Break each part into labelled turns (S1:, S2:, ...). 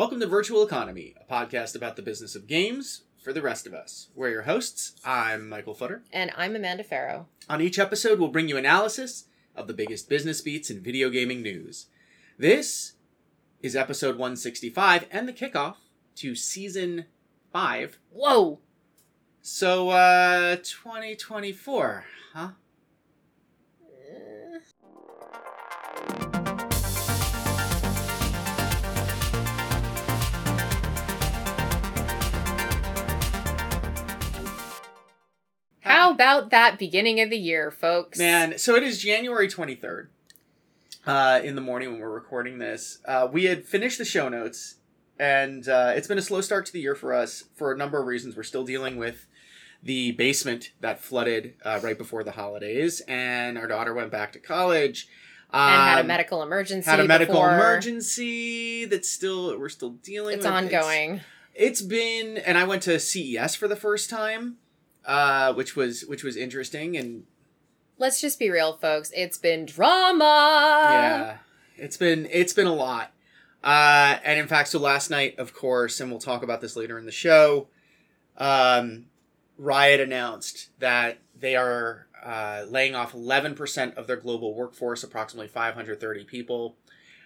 S1: Welcome to Virtual Economy, a podcast about the business of games for the rest of us. We're your hosts. I'm Michael Futter.
S2: And I'm Amanda Farough.
S1: On each episode, we'll bring you analysis of the biggest business beats in video gaming news. This is episode 165 and the kickoff to season 5.
S2: Whoa!
S1: So, uh, 2024, huh?
S2: How about that beginning of the year, folks?
S1: Man, so it is January 23rd uh, in the morning when we're recording this. Uh, we had finished the show notes, and uh, it's been a slow start to the year for us for a number of reasons. We're still dealing with the basement that flooded uh, right before the holidays, and our daughter went back to college.
S2: and had a
S1: Um,
S2: medical emergency.
S1: had a medical
S2: before.
S1: emergency that's still we're still dealing with
S2: It's
S1: with.
S2: ongoing.
S1: it's been and i went to ces for the first time uh which was which was interesting and
S2: Let's just be real, folks. It's been drama.
S1: yeah it's been it's been a lot uh and in fact so last night of course and we'll talk about this later in the show um riot announced that they are uh, laying off 11% of their global workforce approximately 530 people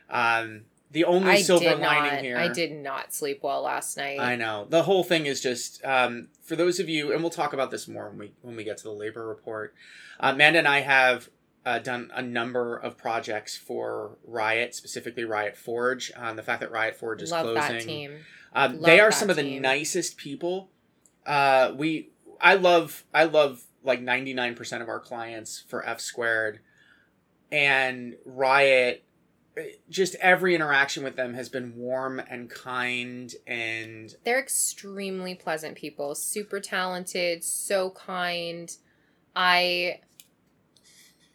S1: um the only
S2: I
S1: silver lining
S2: not.
S1: here
S2: I did not sleep well last night.
S1: I know. The whole thing is just um, for those of you, and we'll talk about this more when we when we get to the labor report. Uh, Amanda and I have uh, done a number of projects for Riot, specifically Riot Forge. On the fact that Riot Forge is
S2: Love
S1: closing,
S2: that team.
S1: Um, they are some of the nicest people. Uh, we, I love, I love like ninety nine percent of our clients for F squared, and Riot. Just every interaction with them has been warm and kind, and
S2: They're extremely pleasant people, super talented, so kind. I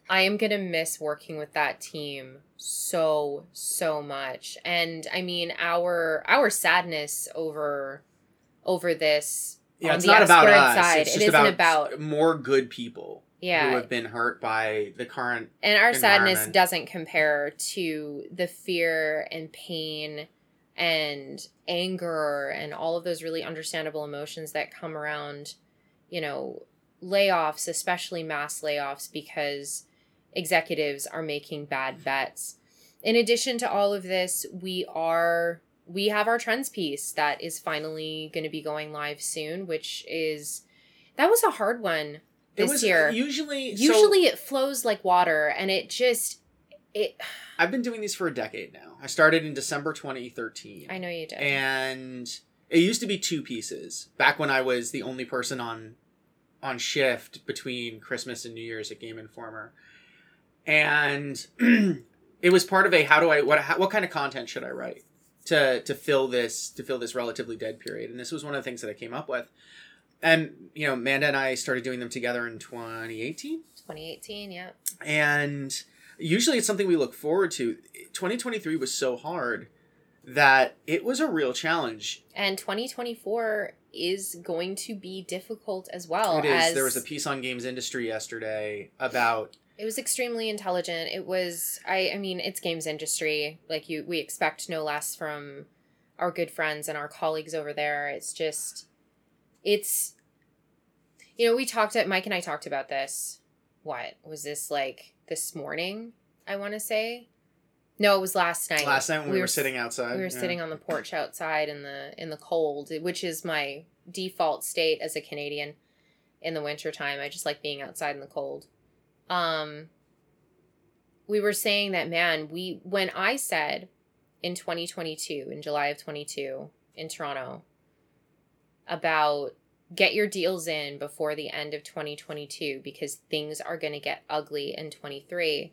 S2: I am going to miss working with that team so so much. And I mean our our sadness over over this
S1: yeah,
S2: on
S1: it's
S2: the
S1: not about us.
S2: side,
S1: it's
S2: it
S1: just
S2: isn't
S1: about,
S2: about-
S1: more good people who have been hurt by the current.
S2: And our sadness doesn't compare to the fear and pain and anger and all of those really understandable emotions that come around, you know, layoffs, especially mass layoffs, because executives are making bad bets. In addition to all of this, we are we have our trends piece that is finally going to be going live soon, which is that was a hard one this
S1: was uh,
S2: year.
S1: usually so-
S2: Usually it flows like water and it just it
S1: I've been doing these for a decade now. I started in December 2013.
S2: I know you did.
S1: and it used to be two pieces back when I was the only person on on shift between Christmas and New Year's at Game Informer, and it was part of a how do I what how, what kind of content should I write to to fill this to fill this relatively dead period, and this was one of the things that I came up with, and you know Amanda and I started doing them together in 2018
S2: 2018, yeah.
S1: and usually it's something we look forward to 2023 was so hard that it was a real challenge
S2: And 2024 is going to be difficult as well.
S1: it is there was a piece on games industry yesterday about
S2: It was extremely intelligent. It was I I mean, it's games industry. Like you we expect no less from our good friends and our colleagues over there. It's just it's you know, we talked at Mike and I talked about this. What? Was this like this morning, I want to say? No, it was last night.
S1: last night when we, were,
S2: s-
S1: sitting outside
S2: we were
S1: yeah.
S2: sitting on the porch outside in the in the cold, which is my default state as a Canadian in the wintertime. I just like being outside in the cold. Um we were saying that man, we when I said in 2022, in July of 22 in Toronto about get your deals in before the end of 2022 because things are going to get ugly in 23.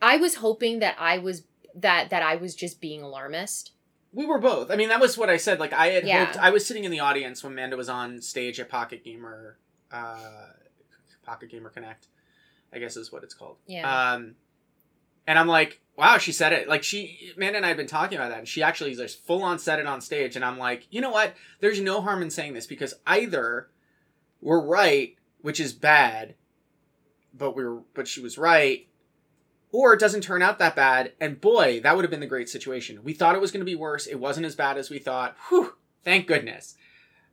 S2: I was hoping that I was that that I was just being alarmist.
S1: we were both i mean that was what i said like i had
S2: Yeah.
S1: hoped i was sitting in the audience when amanda was on stage at pocket gamer uh pocket gamer connect i guess is what it's called
S2: Yeah.
S1: um and i'm like wow she said it like she amanda and i had been talking about that and she actually just full on said it on stage and i'm like you know what there's no harm in saying this because either we're right which is bad but we are but she was right or it doesn't turn out that bad, and boy, that would have been the great situation. We thought it was going to be worse. It wasn't as bad as we thought. Whew, thank goodness.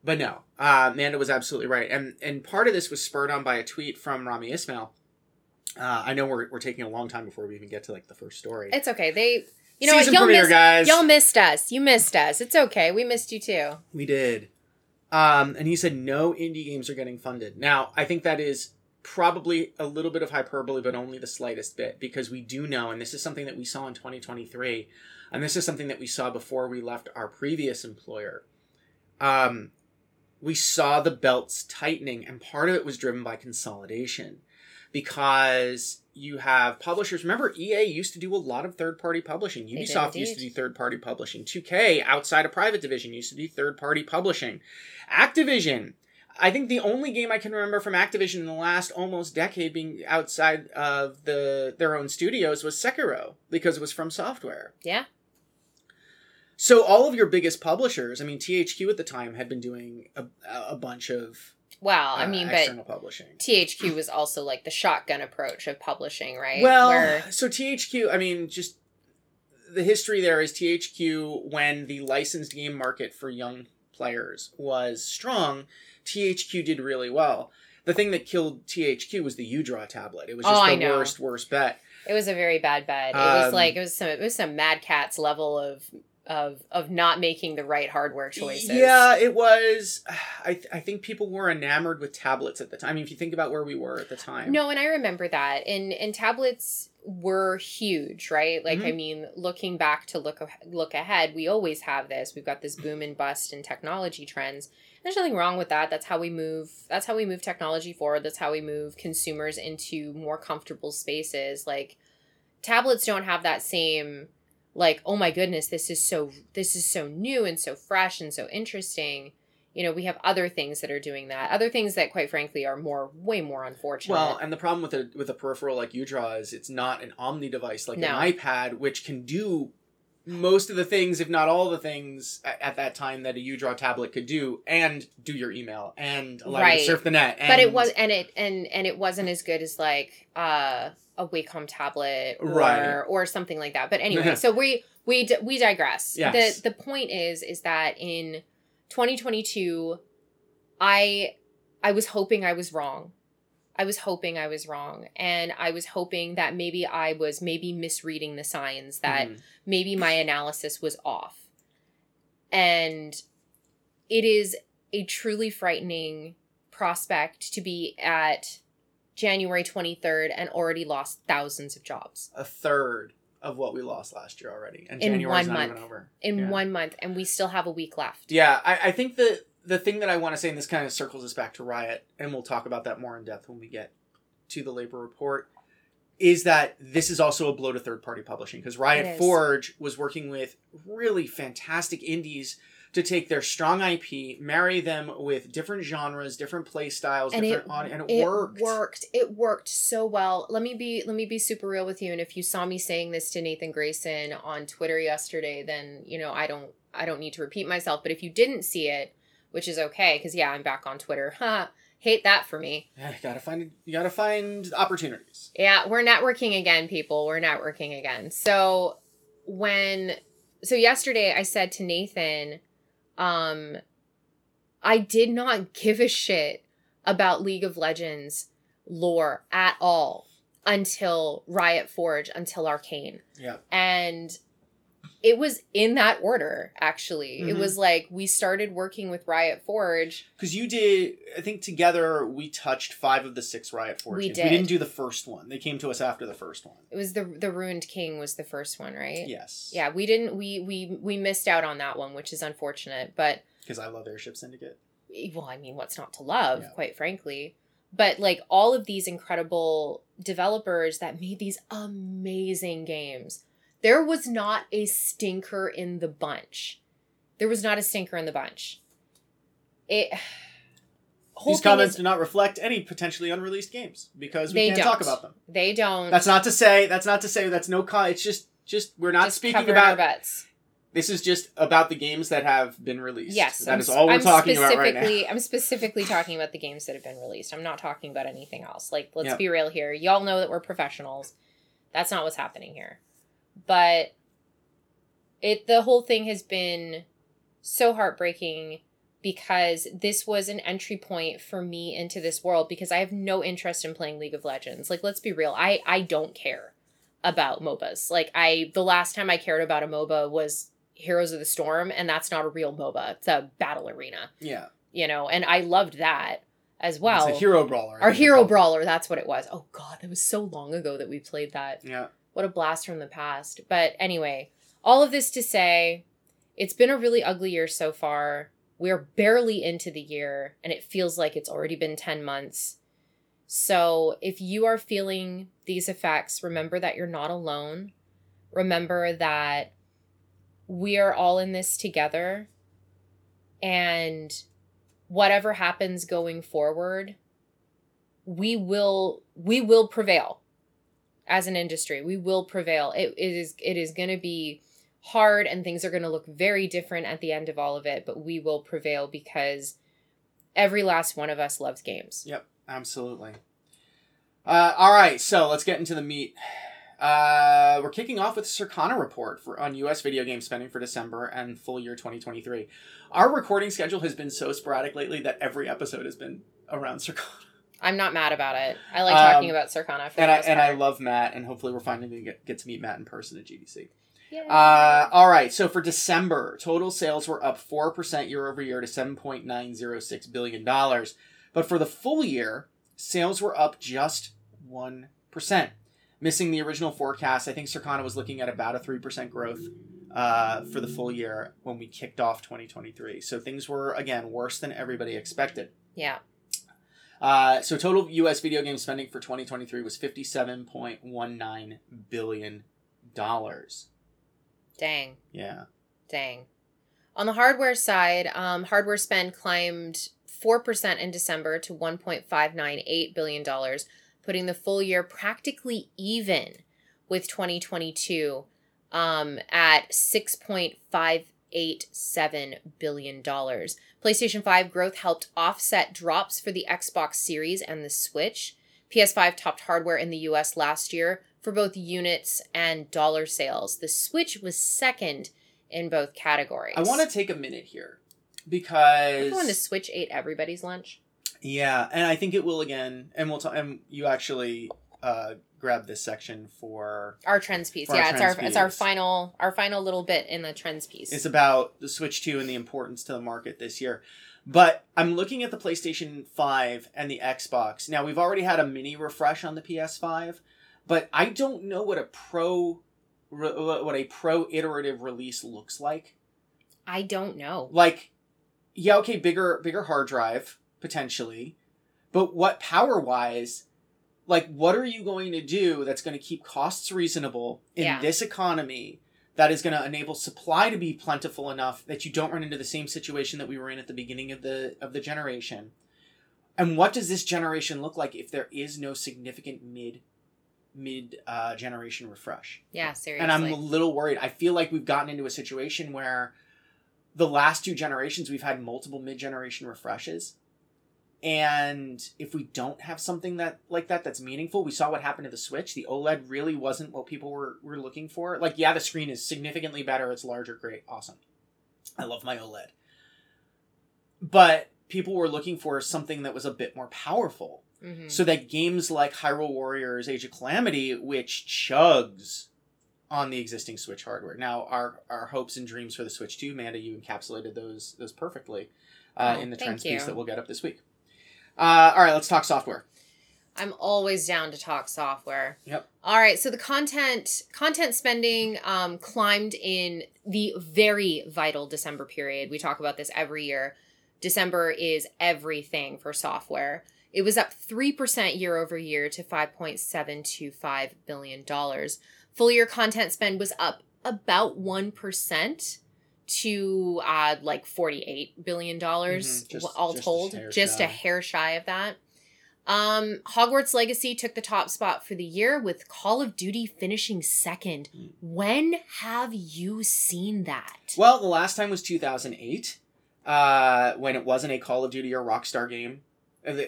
S1: But no, uh, Amanda was absolutely right, and and part of this was spurred on by a tweet from Rami Ismail. Uh, I know we're, we're taking a long time before we even get to like the first story.
S2: It's okay. They, you know, what?
S1: Season
S2: y'all
S1: premiere,
S2: missed,
S1: guys.
S2: y'all missed us. You missed us. It's okay. We missed you too.
S1: We did. Um, and he said no indie games are getting funded. Now, I think that is probably a little bit of hyperbole, but only the slightest bit, because we do know, and this is something that we saw in 2023, and this is something that we saw before we left our previous employer. Um, we saw the belts tightening, and part of it was driven by consolidation because you have publishers. Remember, EA used to do a lot of third party publishing. Ubisoft used to do third party publishing. 2K, outside of private division, used to do third party publishing. Activision. I think the only game I can remember from Activision in the last almost decade being outside of the their own studios was Sekiro because it was from software.
S2: Yeah.
S1: So all of your biggest publishers, I mean THQ at the time had been doing a, a bunch of
S2: Well, I
S1: uh,
S2: mean, but
S1: publishing.
S2: THQ was also like the shotgun approach of publishing, right?
S1: Well,
S2: Where
S1: so THQ, I mean, just the history there is THQ when the licensed game market for young players was strong, THQ did really well. The thing that killed THQ was the UDraw tablet. It was
S2: Oh,
S1: just
S2: I
S1: the worst, worst bet.
S2: it was a very bad bet. It was
S1: Um,
S2: like it was some it was some Mad Catz level of of of not making the right hardware choices.
S1: Yeah, it was. I, th- I think people were enamored with tablets at the time. I mean, if you think about where we were at the time.
S2: No, and I remember that. And and tablets were huge, right? Like I
S1: Mhm.
S2: mean, looking back to look look ahead, we always have this. We've got this boom and bust in technology trends. There's nothing wrong with that. That's how we move. That's how we move technology forward. That's how we move consumers into more comfortable spaces. Like tablets don't have that same like oh my goodness this is so this is so new and so fresh and so interesting you know we have other things that are doing that other things that quite frankly are more way more unfortunate
S1: Well, and the problem with a with a peripheral like UDraw is it's not an omni device like
S2: No.
S1: an iPad, which can do most of the things, if not all the things, at, at that time that a UDraw tablet could do, and do your email and allow you to surf the net. And,
S2: but it was and it and and it wasn't as good as like uh a Wacom tablet or
S1: Right.
S2: or something like that. But anyway, so we we d- we digress.
S1: Yes.
S2: The the point is is that in 2022 I I was hoping I was wrong. I was hoping I was wrong and I was hoping that maybe I was maybe misreading the signs that
S1: Mhm.
S2: maybe my analysis was off. And it is a truly frightening prospect to be at January 23rd and already lost thousands of jobs
S1: a third of what we lost last year already, and
S2: In
S1: January's
S2: one month. in
S1: Yeah.
S2: one month, and we still have a week left.
S1: Yeah, I, I think the the thing that I want to say, and this kind of circles us back to Riot, and we'll talk about that more in depth when we get to the labor report, is that this is also a blow to third party publishing because Riot. Forge was working with really fantastic indies to take their strong IP, marry them with different genres, different play styles,
S2: And
S1: different
S2: it-
S1: and it, worked.
S2: It
S1: worked.
S2: worked. It worked so well. Let me be let me be super real with you. And if you saw me saying this to Nathan Grayson on Twitter yesterday, then you know I don't I don't need to repeat myself. But if you didn't see it, which is okay, because yeah, I'm back on Twitter. Ha! Hate that for me.
S1: Yeah, you gotta find you gotta find opportunities.
S2: Yeah, we're networking again, people. We're networking again. So when so yesterday I said to Nathan, um I did not give a shit about League of Legends lore at all until Riot Forge, until Arcane.
S1: Yeah.
S2: And it was in that order, actually. It
S1: Mhm.
S2: was like we started working with Riot Forge.
S1: Because you did, I think together we touched five of the six Riot Forge
S2: We
S1: games.
S2: did.
S1: We didn't do the first one. They came to us after the first one.
S2: It was the the Ruined King was the first one, right?
S1: Yes.
S2: Yeah, we didn't we we we missed out on that one, which is unfortunate, but
S1: Because I love Airship Syndicate.
S2: well, I mean, what's not to love,
S1: Yeah.
S2: quite frankly. But like all of these incredible developers that made these amazing games, there was not a stinker in the bunch. There was not a stinker in the bunch. It. whole
S1: These comments
S2: is-
S1: do not reflect any potentially unreleased games because we can't talk
S2: don't.
S1: about them.
S2: they don't.
S1: That's not to say. That's not to say that's no. Con- it's just, just we're not
S2: just
S1: speaking about.
S2: butts.
S1: This is just about the games that have been released.
S2: Yes,
S1: that
S2: I'm
S1: is all we're
S2: I'm
S1: talking about right now.
S2: specifically- I'm specifically talking about the games that have been released. I'm not talking about anything else. Like, let's
S1: Yeah.
S2: be real here. Y'all know that we're professionals. That's not what's happening here. But it the whole thing has been so heartbreaking because this was an entry point for me into this world because I have no interest in playing League of Legends. Like let's be real, I I don't care about MOBAs. Like I the last time I cared about a MOBA was Heroes of the Storm and that's not a real MOBA. It's a battle arena.
S1: Yeah.
S2: You know, and I loved that as well.
S1: It's a hero brawler.
S2: Our hero brawler, that's what it was. Oh god, that was so long ago that we played that.
S1: Yeah.
S2: What a blast from the past. But anyway, all of this to say, it's been a really ugly year so far. We're barely into the year, and it feels like it's already been 10 months. So if you are feeling these effects, remember that you're not alone. Remember that we are all in this together. And whatever happens going forward, we will we will prevail as an industry. We will prevail. It, it is it is going to be hard and things are going to look very different at the end of all of it, but we will prevail because every last one of us loves games.
S1: Yep, absolutely. Uh, all right, so let's get into the meat. Uh, we're kicking off with the Circana report for on U.S. video game spending for December and full year 2023. Our recording schedule has been so sporadic lately that every episode has been around Circana.
S2: I'm not mad about it. I like
S1: Um,
S2: talking about Circana for
S1: And I and I love Matt, and hopefully we're finally going to get, get to meet Matt in person at GDC.
S2: Yay.
S1: Uh, all right. So for December, total sales were up four percent year over year to seven point nine zero six billion dollars. But for the full year, sales were up just one percent, missing the original forecast. I think Circana was looking at about a three percent growth uh, for the full year when we kicked off 2023. So things were again worse than everybody expected.
S2: yeah.
S1: Uh, so total U.S. video game spending for 2023 was 57.19 billion dollars.
S2: Dang.
S1: Yeah.
S2: Dang. On the hardware side, um, hardware spend climbed 4% in December to $1.598 billion, putting the full year practically even with 2022 um, at $6.587 billion. PlayStation 5 growth helped offset drops for the Xbox Series and the Switch. PS5 topped hardware in the US last year for both units and dollar sales. The Switch was second in both categories.
S1: I want to take a minute here because
S2: When the Switch ate everybody's lunch.
S1: yeah, and I think it will again. And we'll talk. And you actually uh, grab this section for
S2: Our trends piece.
S1: For our
S2: yeah, it's our
S1: trends
S2: it's our final our final little bit in the trends piece.
S1: it's about the Switch Two and the importance to the market this year. But I'm looking at the PlayStation 5 and the Xbox. Now we've already had a mini refresh on the PS5, but I don't know what a pro what a pro iterative release looks like.
S2: I don't know.
S1: like yeah okay bigger bigger hard drive potentially but what power wise like what are you going to do that's going to keep costs reasonable in
S2: Yeah.
S1: this economy that is going to enable supply to be plentiful enough that you don't run into the same situation that we were in at the beginning of the of the generation and what does this generation look like if there is no significant mid mid uh, generation refresh
S2: Yeah, seriously.
S1: and I'm a little worried. I feel like we've gotten into a situation where the last two generations we've had multiple mid generation refreshes. And if we don't have something that like that that's meaningful, we saw what happened to the Switch. The OLED really wasn't what people were, were looking for. Like, yeah, the screen is significantly better, it's larger, great, awesome. I love my OLED. But people were looking for something that was a bit more powerful
S2: Mhm.
S1: so that games like Hyrule Warriors Age of Calamity, which chugs on the existing Switch hardware. Now, our our hopes and dreams for the Switch 2, Amanda, you encapsulated those those perfectly uh,
S2: Oh,
S1: in the trends
S2: you.
S1: piece that we'll get up this week. Uh, all right, let's talk software.
S2: I'm always down to talk software.
S1: Yep.
S2: All right, so the content content spending um, climbed in the very vital December period. We talk about this every year. December is everything for software. It was up 3% year over year to $5.725 billion. Full year content spend was up about 1% to uh, like $48 billion
S1: Mhm, just-
S2: all
S1: just
S2: told.
S1: hair
S2: just
S1: shy.
S2: a hair shy of that. Um, Hogwarts Legacy took the top spot for the year with Call of Duty finishing second.
S1: Mm.
S2: When have you seen that?
S1: Well, the last time was 2008, uh, when it wasn't a Call of Duty or Rockstar game.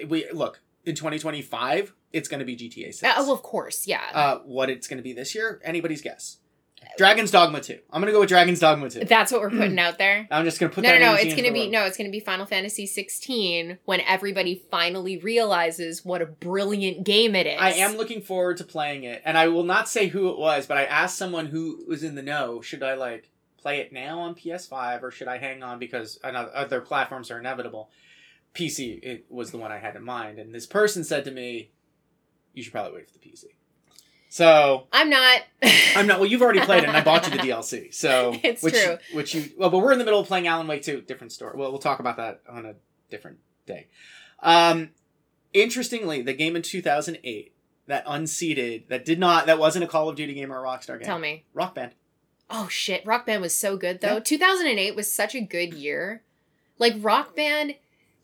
S1: We look in 2025, it's going to be GTA 6.
S2: Uh, oh, of course, yeah.
S1: Uh, what it's going to be this year, anybody's guess. Dragon's Dogma 2. I'm going to go with Dragon's Dogma 2.
S2: That's what we're hmm. putting out there.
S1: I'm just going to put
S2: No,
S1: that
S2: no, no.
S1: energy
S2: It's gonna be
S1: world.
S2: no. It's gonna be Final Fantasy 16 when everybody finally realizes what a brilliant game it is.
S1: I am looking forward to playing it, and I will not say who it was, but I asked someone who was in the know, should I like play it now on PS5 or should I hang on because another, other platforms are inevitable? PC it was the one I had in mind, and this person said to me, "You should probably wait for the PC." So
S2: I'm not.
S1: I'm not. Well, you've already played it, and I bought you the DLC. So
S2: It's
S1: which,
S2: true.
S1: Which you well, but we're in the middle of playing Alan Wake 2, different story. Well, we'll talk about that on a different day. Um, interestingly, the game in 2008 that unseated, that did not, that wasn't a Call of Duty game or a Rockstar game.
S2: Tell me.
S1: Rock Band.
S2: Oh shit, Rock Band was so good though.
S1: Yeah.
S2: 2008 was such a good year. Like Rock Band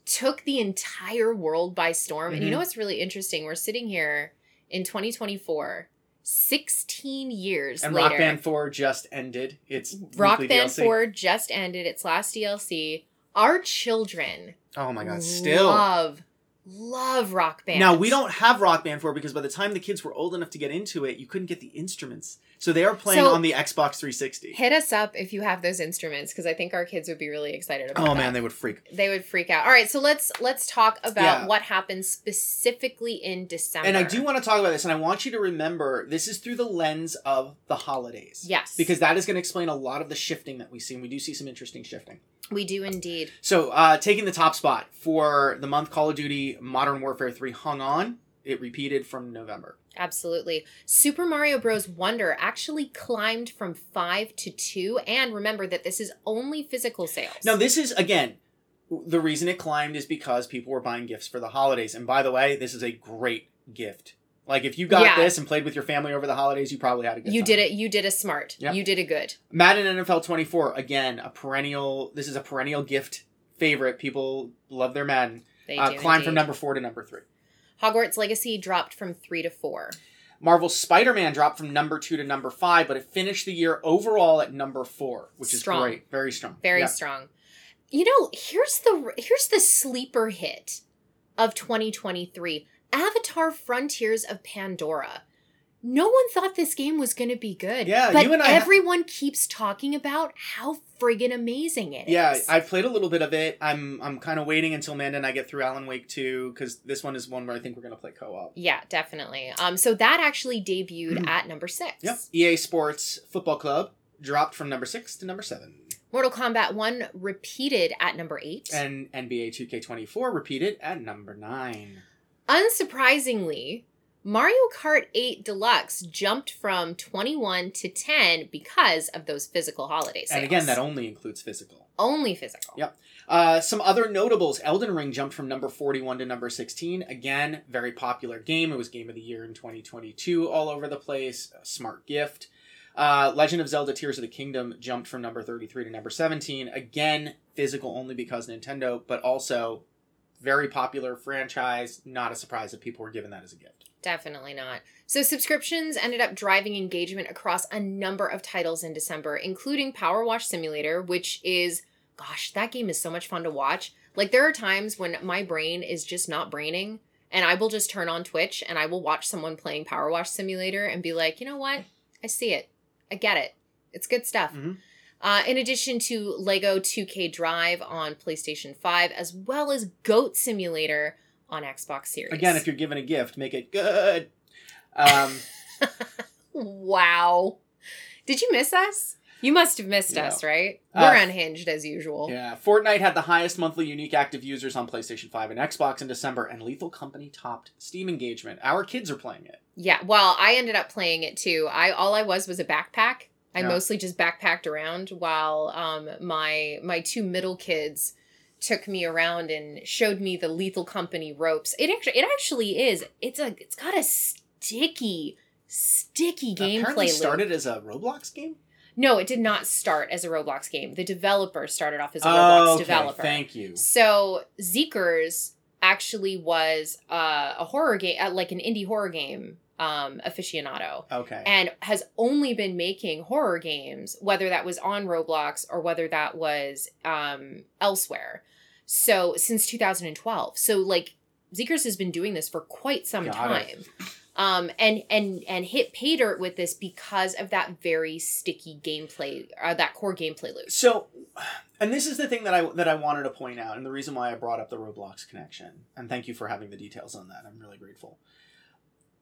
S2: took the entire world by storm. And you
S1: Mhm.
S2: know what's really interesting? We're sitting here in 2024, 16 years
S1: And
S2: later.
S1: Rock Band 4 just ended. It's
S2: Rock Band
S1: DLC.
S2: 4 just ended its last DLC. Our children
S1: Oh my god, still.
S2: love love Rock Band.
S1: Now we don't have Rock Band for because by the time the kids were old enough to get into it, you couldn't get the instruments. So they are playing
S2: So-
S1: on the Xbox 360.
S2: hit us up if you have those instruments because I think our kids would be really excited about
S1: Oh
S2: that.
S1: man, they would freak.
S2: they would freak out. All right, so let's let's talk about
S1: Yeah.
S2: what happened specifically in December.
S1: And I do want to talk about this, and I want you to remember this is through the lens of the holidays.
S2: Yes.
S1: Because that is going to explain a lot of the shifting that we see, and we do see some interesting shifting.
S2: we do indeed.
S1: So, uh, taking the top spot for the month Call of Duty Modern Warfare 3 hung on, it repeated from November.
S2: Absolutely. Super Mario Bros. Wonder actually climbed from five to two. And remember that this is only physical sales.
S1: Now, this is, again, the reason it climbed is because people were buying gifts for the holidays. And by the way, this is a great gift. Like, if you got
S2: Yeah.
S1: this and played with your family over the holidays, you probably had a good
S2: you
S1: time.
S2: did it. You did a smart.
S1: Yep.
S2: You did a good.
S1: Madden NFL 24 again a perennial. This is a perennial gift favorite. People love their Madden.
S2: They
S1: Uh,
S2: do
S1: climbed from number four to number three.
S2: Hogwarts Legacy dropped from three to four.
S1: Marvel Spider-Man dropped from number two to number five, but it finished the year overall at number four, which is
S2: Strong.
S1: great, very strong.
S2: Very
S1: Yeah.
S2: strong. You know, here's the here's the sleeper hit of 2023. Avatar Frontiers of Pandora. No one thought this game was going to be good.
S1: Yeah,
S2: but
S1: you and I ha-
S2: everyone keeps talking about how friggin' amazing it is.
S1: Yeah, I've played a little bit of it. I'm I'm kind of waiting until Amanda and I get through Alan Wake 2 because this one is one where I think we're gonna play co-op.
S2: Yeah, definitely. Um, so that actually debuted at number six.
S1: Yep. EA Sports Football Club dropped from number six to number seven,
S2: Mortal Kombat 1 repeated at number eight.
S1: and NBA 2K24 repeated at number nine.
S2: Unsurprisingly, Mario Kart 8 Deluxe jumped from 21 to 10 because of those physical holidays.
S1: And again, that only includes physical.
S2: only physical.
S1: Yep. Uh, some other notables: Elden Ring jumped from number forty-one to number sixteen. Again, very popular game. It was Game of the Year in 2022, all over the place. A smart gift. Uh, Legend of Zelda: Tears of the Kingdom jumped from number thirty-three to number seventeen. Again, physical only because Nintendo, but also very popular franchise. Not a surprise that people were given that as a gift.
S2: Definitely not. So subscriptions ended up driving engagement across a number of titles in December, including Power Wash Simulator, which is gosh, that game is so much fun to watch. Like there are times when my brain is just not braining and I will just turn on Twitch and I will watch someone playing Power Wash Simulator and be like, "You know what? I see it. I get it. It's good stuff."
S1: Mhm.
S2: Uh, in addition to Lego 2K Drive on PlayStation 5, as well as Goat Simulator on Xbox Series.
S1: Again, if you're given a gift, make it good. Um,
S2: Wow. Did you miss us? You must have missed
S1: Yeah.
S2: us, right?
S1: Uh,
S2: We're unhinged as usual.
S1: Yeah, Fortnite had the highest monthly unique active users on PlayStation 5 and Xbox in December, and Lethal Company topped Steam engagement. Our kids are playing it.
S2: Yeah, well, I ended up playing it too. I all I was was a backpack. I
S1: Yeah.
S2: mostly just backpacked around while um my my two middle kids took me around and showed me the Lethal Company ropes. It actually it actually is. It's a it's got a sticky sticky gameplay
S1: started as a Roblox game.
S2: No, it did not start as a Roblox game. The developer started off as a
S1: Oh,
S2: Roblox
S1: okay.
S2: developer.
S1: Thank you.
S2: So Zeekerss actually was uh, a horror game, uh, like an indie horror game um, aficionado,
S1: Okay.
S2: and has only been making horror games, whether that was on Roblox or whether that was um, elsewhere. So since 2012, so like Zeekerss has been doing this for quite some
S1: Got
S2: time. Um, and and and hit pay dirt with this because of that very sticky gameplay, uh, that core gameplay loop.
S1: So, and this is the thing that I that I wanted to point out, and the reason why I brought up the Roblox connection. And thank you for having the details on that. I'm really grateful.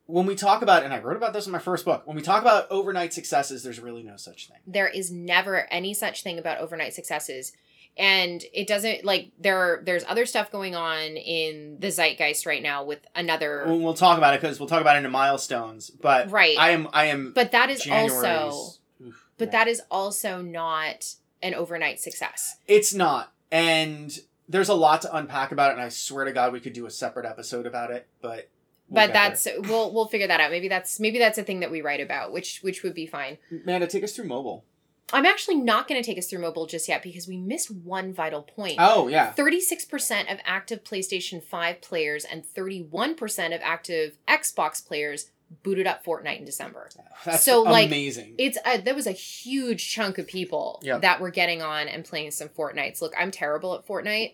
S1: When we talk about, and I wrote about this in my first book, when we talk about overnight successes, there's really no such thing.
S2: There is never any such thing about overnight successes. And it doesn't like there. There's other stuff going on in the zeitgeist right now with another.
S1: We'll, we'll talk about it because we'll talk about it in milestones. But
S2: Right.
S1: I am, I am.
S2: but that is
S1: January's-
S2: also.
S1: Oof,
S2: But that is also not an overnight success.
S1: It's not. And there's a lot to unpack about it, and I swear to God we could do a separate episode about it, but we'll
S2: but
S1: get there.
S2: that's we'll we'll figure that out. Maybe that's maybe that's a thing that we write about, which which would be fine.
S1: Amanda, take us through mobile.
S2: I'm actually not going to take us through mobile just yet because we missed one vital point.
S1: Oh yeah.
S2: 36% of active PlayStation 5 players and 31% of active Xbox players booted up Fortnite in December.
S1: That's
S2: So, like,
S1: amazing.
S2: It's a, that was a huge chunk of people
S1: Yeah.
S2: that were getting on and playing some Fortnites. Look, I'm terrible at Fortnite,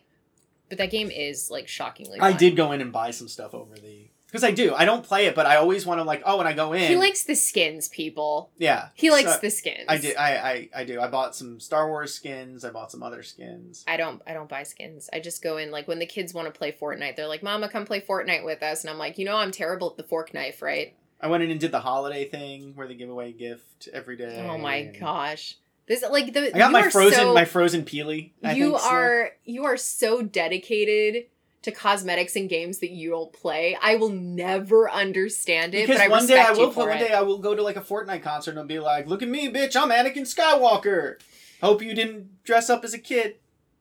S2: but that game is like shockingly
S1: I did go in and buy some stuff over the because I do. I don't play it, but I always want to like. Oh, when I go in,
S2: He likes the skins, people.
S1: yeah.
S2: He likes
S1: So,
S2: the skins.
S1: I do. I, I I do. I bought some Star Wars skins. I bought some other skins.
S2: I don't I don't buy skins. I just go in like when the kids want to play Fortnite, they're like, "Mama, come play Fortnite with us." And I'm like, "You know, I'm terrible at the fork knife, right?"
S1: I went in and did the holiday thing where they give away a gift every day.
S2: Oh my
S1: and
S2: gosh. This like the
S1: I got my frozen
S2: so-
S1: my frozen peely. I
S2: you
S1: think,
S2: are you are so dedicated to cosmetics and games that you don't play. I will never understand it,
S1: because
S2: but I
S1: one day I will one
S2: it.
S1: day I will go to like a Fortnite concert and be like, "Look at me, bitch! I'm Anakin Skywalker." Hope you didn't dress up as a kid.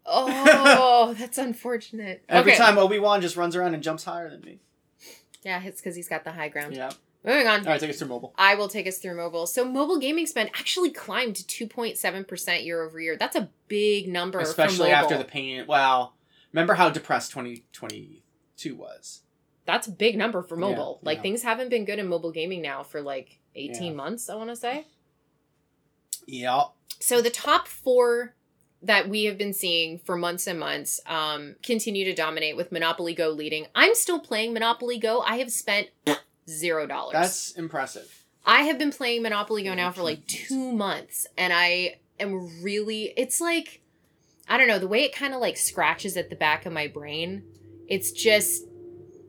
S2: Oh, that's unfortunate.
S1: Every
S2: okay.
S1: time Obi Wan just runs around and jumps higher than me.
S2: Yeah, it's because he's got the high ground.
S1: Yeah.
S2: Moving on.
S1: All right, take us through mobile.
S2: I will take us through mobile. So mobile gaming spend actually climbed to 2.7% year over year. That's a big number
S1: Especially after the pain. Wow. Remember how depressed 2022 was?
S2: That's a big number for
S1: Yeah,
S2: mobile. like
S1: yeah.
S2: things haven't been good in mobile gaming now for like 18
S1: Yeah.
S2: months, I want to say.
S1: Yeah.
S2: So the top 4 that we have been seeing for months and months um, continue to dominate with Monopoly Go leading. I'm still playing Monopoly Go. I have spent zero dollars.
S1: That's impressive.
S2: I have been playing Monopoly Go now for like two months, and I am really. It's like, I don't know, the way it kind of like scratches at the back of my brain. It's just,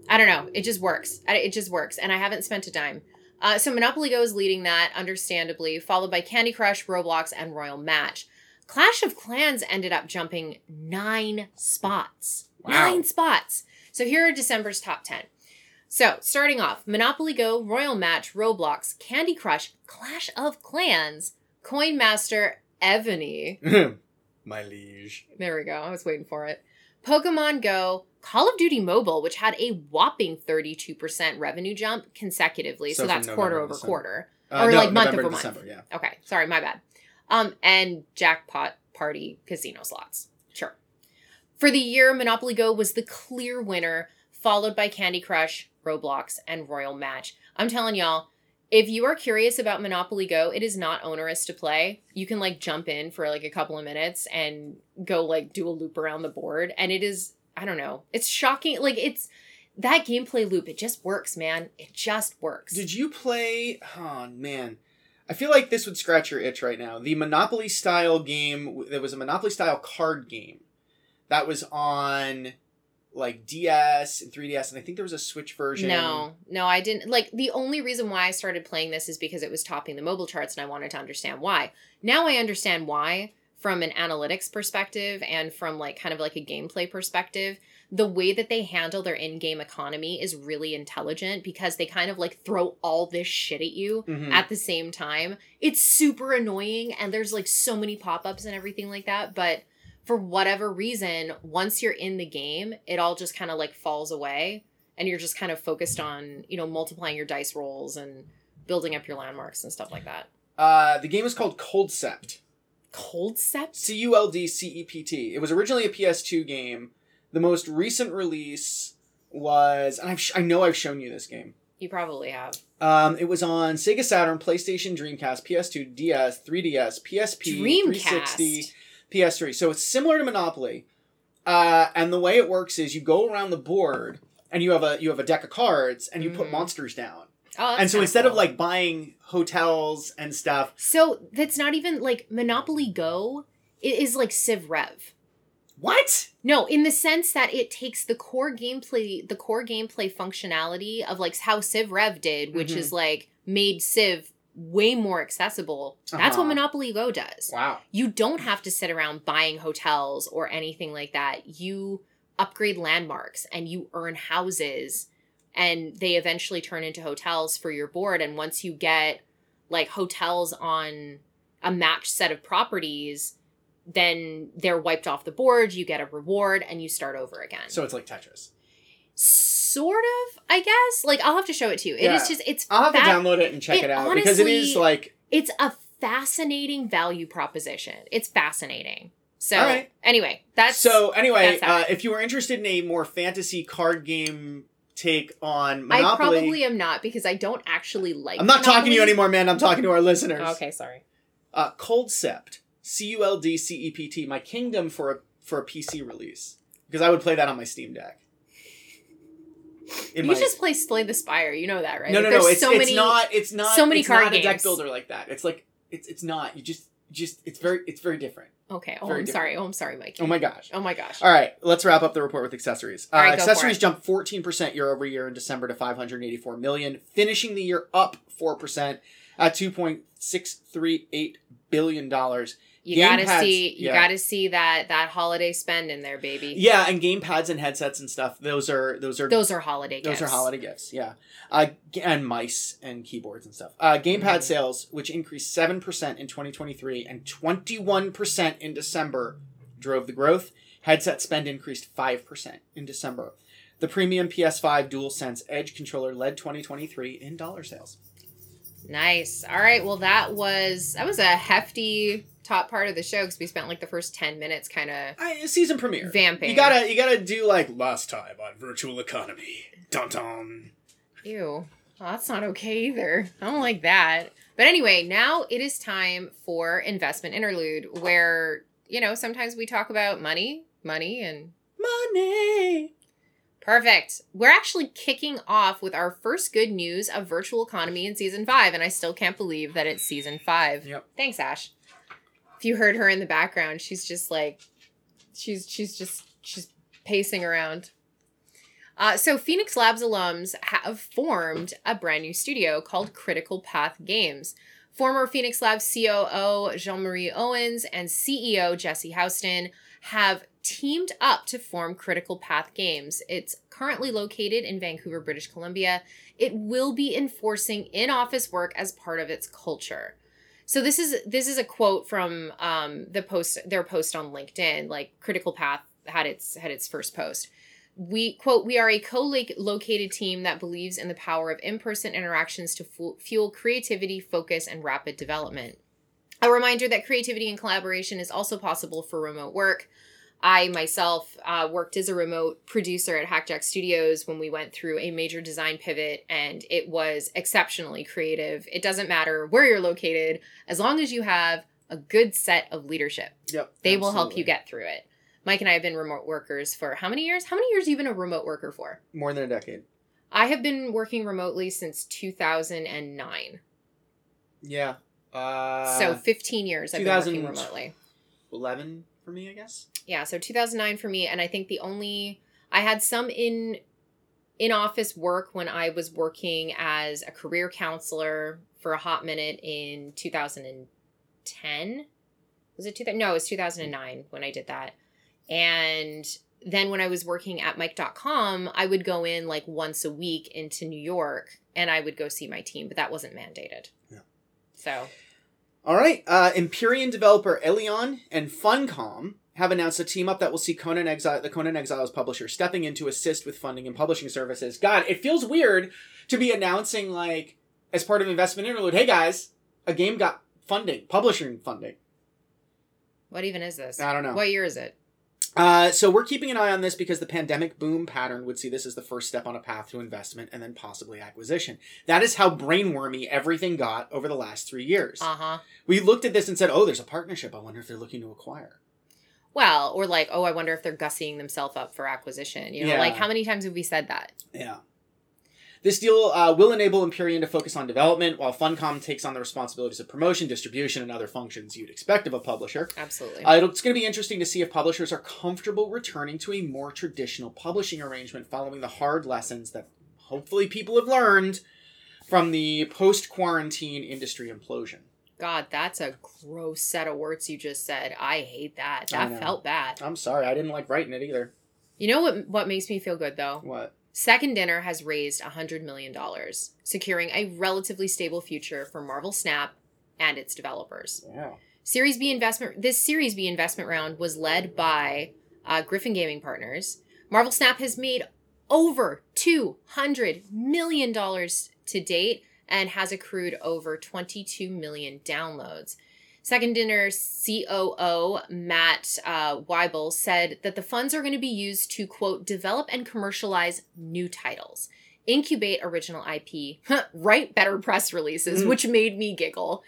S2: I don't know, it just works. It just works, and I haven't spent a dime. Uh, so Monopoly Go is leading that, understandably, followed by Candy Crush, Roblox, and Royal Match. Clash of Clans ended up jumping nine spots.
S1: Wow.
S2: Nine spots. So here are December's top 10. So, starting off, Monopoly Go, Royal Match, Roblox, Candy Crush, Clash of Clans, Coin Master, Evony.
S1: My liege.
S2: There we go. I was waiting for it. Pokemon Go, Call of Duty Mobile, which had a whopping 32% revenue jump consecutively. So,
S1: So
S2: that's quarter
S1: November to
S2: over
S1: December.
S2: quarter.
S1: Uh,
S2: Or,
S1: no,
S2: like, month
S1: November,
S2: over month.
S1: Yeah.
S2: Okay, sorry, my bad. Um, and Jackpot Party Casino Slots. Sure. For the year, Monopoly Go was the clear winner, followed by Candy Crush, Roblox, and Royal Match. I'm telling y'all, if you are curious about Monopoly Go, it is not onerous to play. You can like jump in for like a couple of minutes and go like do a loop around the board. And it is, I don't know, it's shocking. Like it's that gameplay loop, it just works, man. It just works.
S1: Did you play? Oh man, I feel like this would scratch your itch right now. The Monopoly style game. There was a Monopoly style card game that was on like DS and 3DS, and I think there was a Switch version.
S2: No, no, I didn't. Like, the only reason why I started playing this is because it was topping the mobile charts and I wanted to understand why. Now I understand why from an analytics perspective and from like kind of like a gameplay perspective. The way that they handle their in game economy is really intelligent because they kind of like throw all this shit at you
S1: Mhm.
S2: at the same time. It's super annoying and there's like so many pop ups and everything like that. But for whatever reason, once you're in the game, it all just kind of like falls away and you're just kind of focused on, you know, multiplying your dice rolls and building up your landmarks and stuff like that.
S1: Uh, the game is called
S2: Culdcept. Culdcept?
S1: C U L D C E P T. It was originally a PS2 game. The most recent release was, and I've sh- I know I've shown you this game.
S2: You probably have.
S1: Um, it was on Sega Saturn, PlayStation, Dreamcast, PS2, DS, 3DS, PSP,
S2: Dreamcast.
S1: 360, PS3. So it's similar to Monopoly. Uh, and the way it works is you go around the board and you have a you have a deck of cards and you put
S2: Mhm.
S1: monsters down.
S2: Oh,
S1: and so instead of like buying hotels and stuff,
S2: so that's not even like Monopoly Go. It is like Civ Rev.
S1: what?
S2: No, in the sense that it takes the core gameplay, the core gameplay functionality of like how Civ Rev did, which
S1: Mhm.
S2: is like made Civ way more accessible. That's
S1: Uh-huh.
S2: what Monopoly Go does.
S1: Wow.
S2: You don't have to sit around buying hotels or anything like that. You upgrade landmarks and you earn houses and they eventually turn into hotels for your board and once you get like hotels on a matched set of properties then they're wiped off the board you get a reward and you start over again
S1: So it's like Tetris.
S2: Sort of i guess like i'll have to show it to you it is
S1: Yeah.
S2: just it's
S1: I'll have to download it and check it,
S2: it
S1: out because it is like
S2: it's a fascinating value proposition it's fascinating so
S1: right.
S2: anyway that's
S1: so. Anyway,
S2: that's that.
S1: uh, if you were interested in a more fantasy card game take on Monopoly, I
S2: probably am not because I don't actually like.
S1: I'm not talking to you anymore, man. I'm talking to our listeners.
S2: Okay, sorry.
S1: Uh, Culdcept, C U L D C E P T, my kingdom for a for a PC release because I would play that on my Steam Deck.
S2: You
S1: my-
S2: just play Slay the Spire. You know that, right?
S1: no, no,
S2: Like,
S1: no.
S2: there's
S1: It's,
S2: so
S1: it's
S2: many.
S1: not. It's not.
S2: so many
S1: it's
S2: card
S1: not a deck builder like that. It's like it's it's not. You just just it's very it's very different.
S2: Okay. Oh,
S1: very
S2: I'm
S1: different.
S2: sorry. Oh, I'm sorry, Mike.
S1: Oh my gosh.
S2: Oh my gosh.
S1: All right, let's wrap up the report with accessories. Uh,
S2: All right, go for
S1: accessories jumped 14% year over year in December to 584 million, finishing the year up 4% at 2.638 billion dollars.
S2: You
S1: Game
S2: gotta
S1: pads,
S2: see. You
S1: yeah.
S2: gotta see that that holiday spend in there, baby.
S1: Yeah, and game pads and headsets and stuff. Those are those are
S2: Those are holiday
S1: those
S2: gifts.
S1: are holiday gifts. Yeah, uh, and mice and keyboards and stuff. Uh, gamepad
S2: Mhm.
S1: sales, which increased seven percent in 2023 and 21 percent in December, drove the growth. Headset spend increased five percent in December. The premium PS5 DualSense Edge controller led 2023 in dollar sales.
S2: Nice. All right. Well, that was that was a hefty top part of the show because we spent like the first ten minutes kind of
S1: season premiere.
S2: vamping.
S1: You gotta you gotta do like last time on Virtual Economy. Dun dun.
S2: Ew. Well, that's not okay either. I don't like that. But anyway, now it is time for investment interlude where, you know, sometimes we talk about money, money, and
S1: Money.
S2: perfect. We're actually kicking off with our first good news of virtual economy in season five, and I still can't believe that it's season five.
S1: Yep.
S2: Thanks, Ash. If you heard her in the background, she's just like, she's she's just she's pacing around. Uh, so Phoenix Labs alums have formed a brand new studio called Critical Path Games. Former Phoenix Labs COO Jean-Marie Owens and CEO Jesse Houston have teamed up to form Critical Path Games. It's currently located in Vancouver, British Columbia. It will be enforcing in-office work as part of its culture. So this is this is a quote from um, the post their post on LinkedIn. Like Critical Path had its had its first post. We quote we are a co-located team that believes in the power of in-person interactions to fu- fuel creativity, focus, and rapid development. A reminder that creativity and collaboration is also possible for remote work. I myself uh, worked as a remote producer at Hackjack Studios when we went through a major design pivot, and it was exceptionally creative. It doesn't matter where you're located, as long as you have a good set of leadership,
S1: Yep.
S2: they will help you get through it. Mike and I have been remote workers for how many years? How many years have you been a remote worker for?
S1: more than a decade.
S2: I have been working remotely since 2009.
S1: Yeah. Uh,
S2: so 15 years I've been working remotely.
S1: 11 for me, I guess.
S2: yeah so 2009 for me and i think the only i had some in in office work when i was working as a career counselor for a hot minute in 2010 was it 2000 no it was 2009 when i did that and then when i was working at mic.com i would go in like once a week into new york and i would go see my team but that wasn't mandated
S1: Yeah.
S2: so
S1: All right. Uh, Empyrean developer Elion and Funcom have announced a team up that will see Conan Exile, the Conan Exiles publisher, stepping in to assist with funding and publishing services. God, it feels weird to be announcing like as part of investment interlude. Hey guys, a game got funding, publishing funding.
S2: what even is this
S1: I don't know.
S2: what year is it
S1: Uh, so we're keeping an eye on this because the pandemic boom pattern would see this as the first step on a path to investment and then possibly acquisition. That is how brainwormy everything got over the last three years.
S2: uh-huh
S1: we looked at this and said, "Oh, there's a partnership. I wonder if they're looking to acquire."
S2: Well, or like, oh, I wonder if they're gussying themselves up for acquisition. You know,
S1: Yeah.
S2: like how many times have we said that?
S1: Yeah. This deal uh, will enable Empyrean to focus on development, while Funcom takes on the responsibilities of promotion, distribution, and other functions you'd expect of a publisher.
S2: Absolutely.
S1: Uh, it's going to be interesting to see if publishers are comfortable returning to a more traditional publishing arrangement following the hard lessons that hopefully people have learned from the post quarantine industry implosion.
S2: God, that's a gross set of words you just said. I hate that. That felt bad.
S1: I'm sorry, I didn't like writing it either.
S2: You know what what makes me feel good though?
S1: What?
S2: Second Dinner has raised $100 million, securing a relatively stable future for Marvel Snap and its developers. Series B investment this Series B investment round was led by uh, Griffin Gaming Partners. Marvel Snap has made over 200 million dollars to date and has accrued over 22 million downloads. Second Dinner COO Matt uh, Weibel said that the funds are going to be used to quote develop and commercialize new titles, incubate original IP, write better press releases,
S1: Mm.
S2: which made me giggle,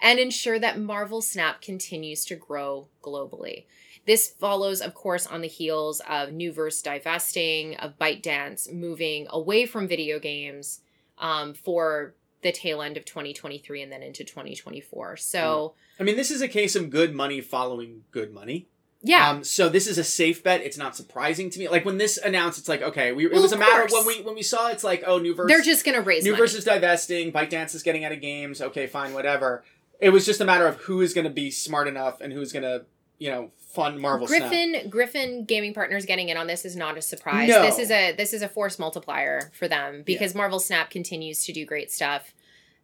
S2: and ensure that Marvel Snap continues to grow globally. This follows, of course, on the heels of Nuverse divesting, of ByteDance moving away from video games um, for the tail end of 2023 and then into 2024. So,
S1: I mean, this is a case of good money following good money.
S2: yeah,
S1: Um, so this is a safe bet. It's not surprising to me. Like when this announced, it's like okay, we, it was a matter of when we when we saw it's like oh, Nuverse.
S2: they're just going to raise
S1: New
S2: money.
S1: versus divesting, Bike ByteDance is getting out of games. Okay, fine, whatever. It was just a matter of who is going to be smart enough and who's going to, you know, fun Marvel Snap.
S2: Griffin Griffin Gaming Partners getting in on this is not a surprise.
S1: No.
S2: This is a this is a force multiplier for them because Marvel Snap continues to do great stuff.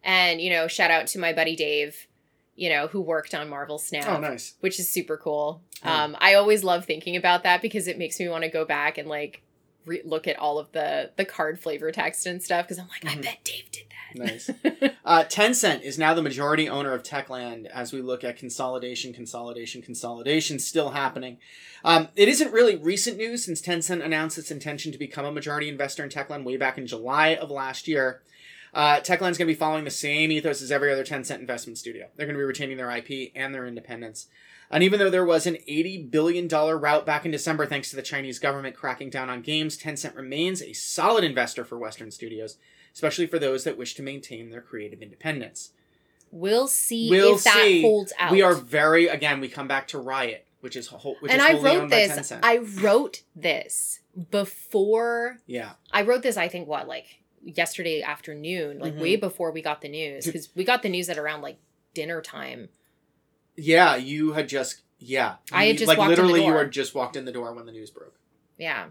S2: And, you know, shout out to my buddy Dave, you know, who worked on Marvel Snap.
S1: Oh, nice.
S2: which is super cool.
S1: Yeah.
S2: Um, I always love thinking about that because it makes me want to go back and like re- look at all of the the card flavor text and stuff because I'm like, I
S1: Mhm.
S2: bet Dave did that.
S1: Nice. Uh, Tencent is now the majority owner of Techland as we look at consolidation, consolidation, consolidation still happening. Um, it isn't really recent news since Tencent announced its intention to become a majority investor in Techland way back in July of last year. Uh, Techland's going to be following the same ethos as every other Tencent investment studio. They're going to be retaining their IP and their independence. And even though there was an $80 billion rout back in December thanks to the Chinese government cracking down on games, Tencent remains a solid investor for Western studios, especially for those that wish to maintain their creative independence.
S2: we'll see
S1: We'll
S2: if that holds out.
S1: We are very, again, we come back to Riot, which is, whole, which
S2: and
S1: is
S2: I wrote this. I wrote this before.
S1: yeah.
S2: I wrote this. I think what like yesterday afternoon, like
S1: Mhm.
S2: way before we got the news because we got the news at around like dinner time.
S1: Yeah, you had just, yeah.
S2: I had just
S1: like
S2: walked in the
S1: literally, you had just walked in the door when the news broke.
S2: Yeah.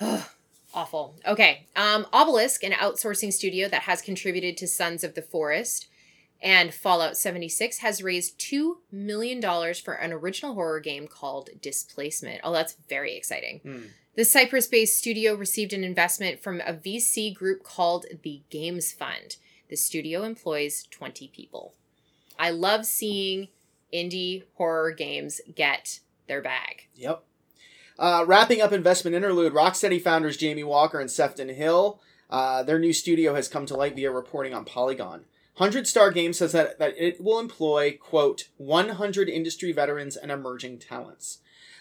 S2: Awful. Okay. Um, Obelisk, an outsourcing studio that has contributed to Sons of the Forest and Fallout 76, has raised $2 million for an original horror game called Displacement. Oh, that's very exciting.
S1: Hmm.
S2: The Cyprus based studio received an investment from a VC group called the Games Fund. The studio employs 20 people. I love seeing indie horror games get their bag.
S1: Yep. Uh, wrapping up investment interlude, Rocksteady founders Jamie Walker and Sefton Hill, uh, their new studio has come to light via reporting on Polygon. 100 Star Games says that, that it will employ, quote, 100 industry veterans and emerging talents.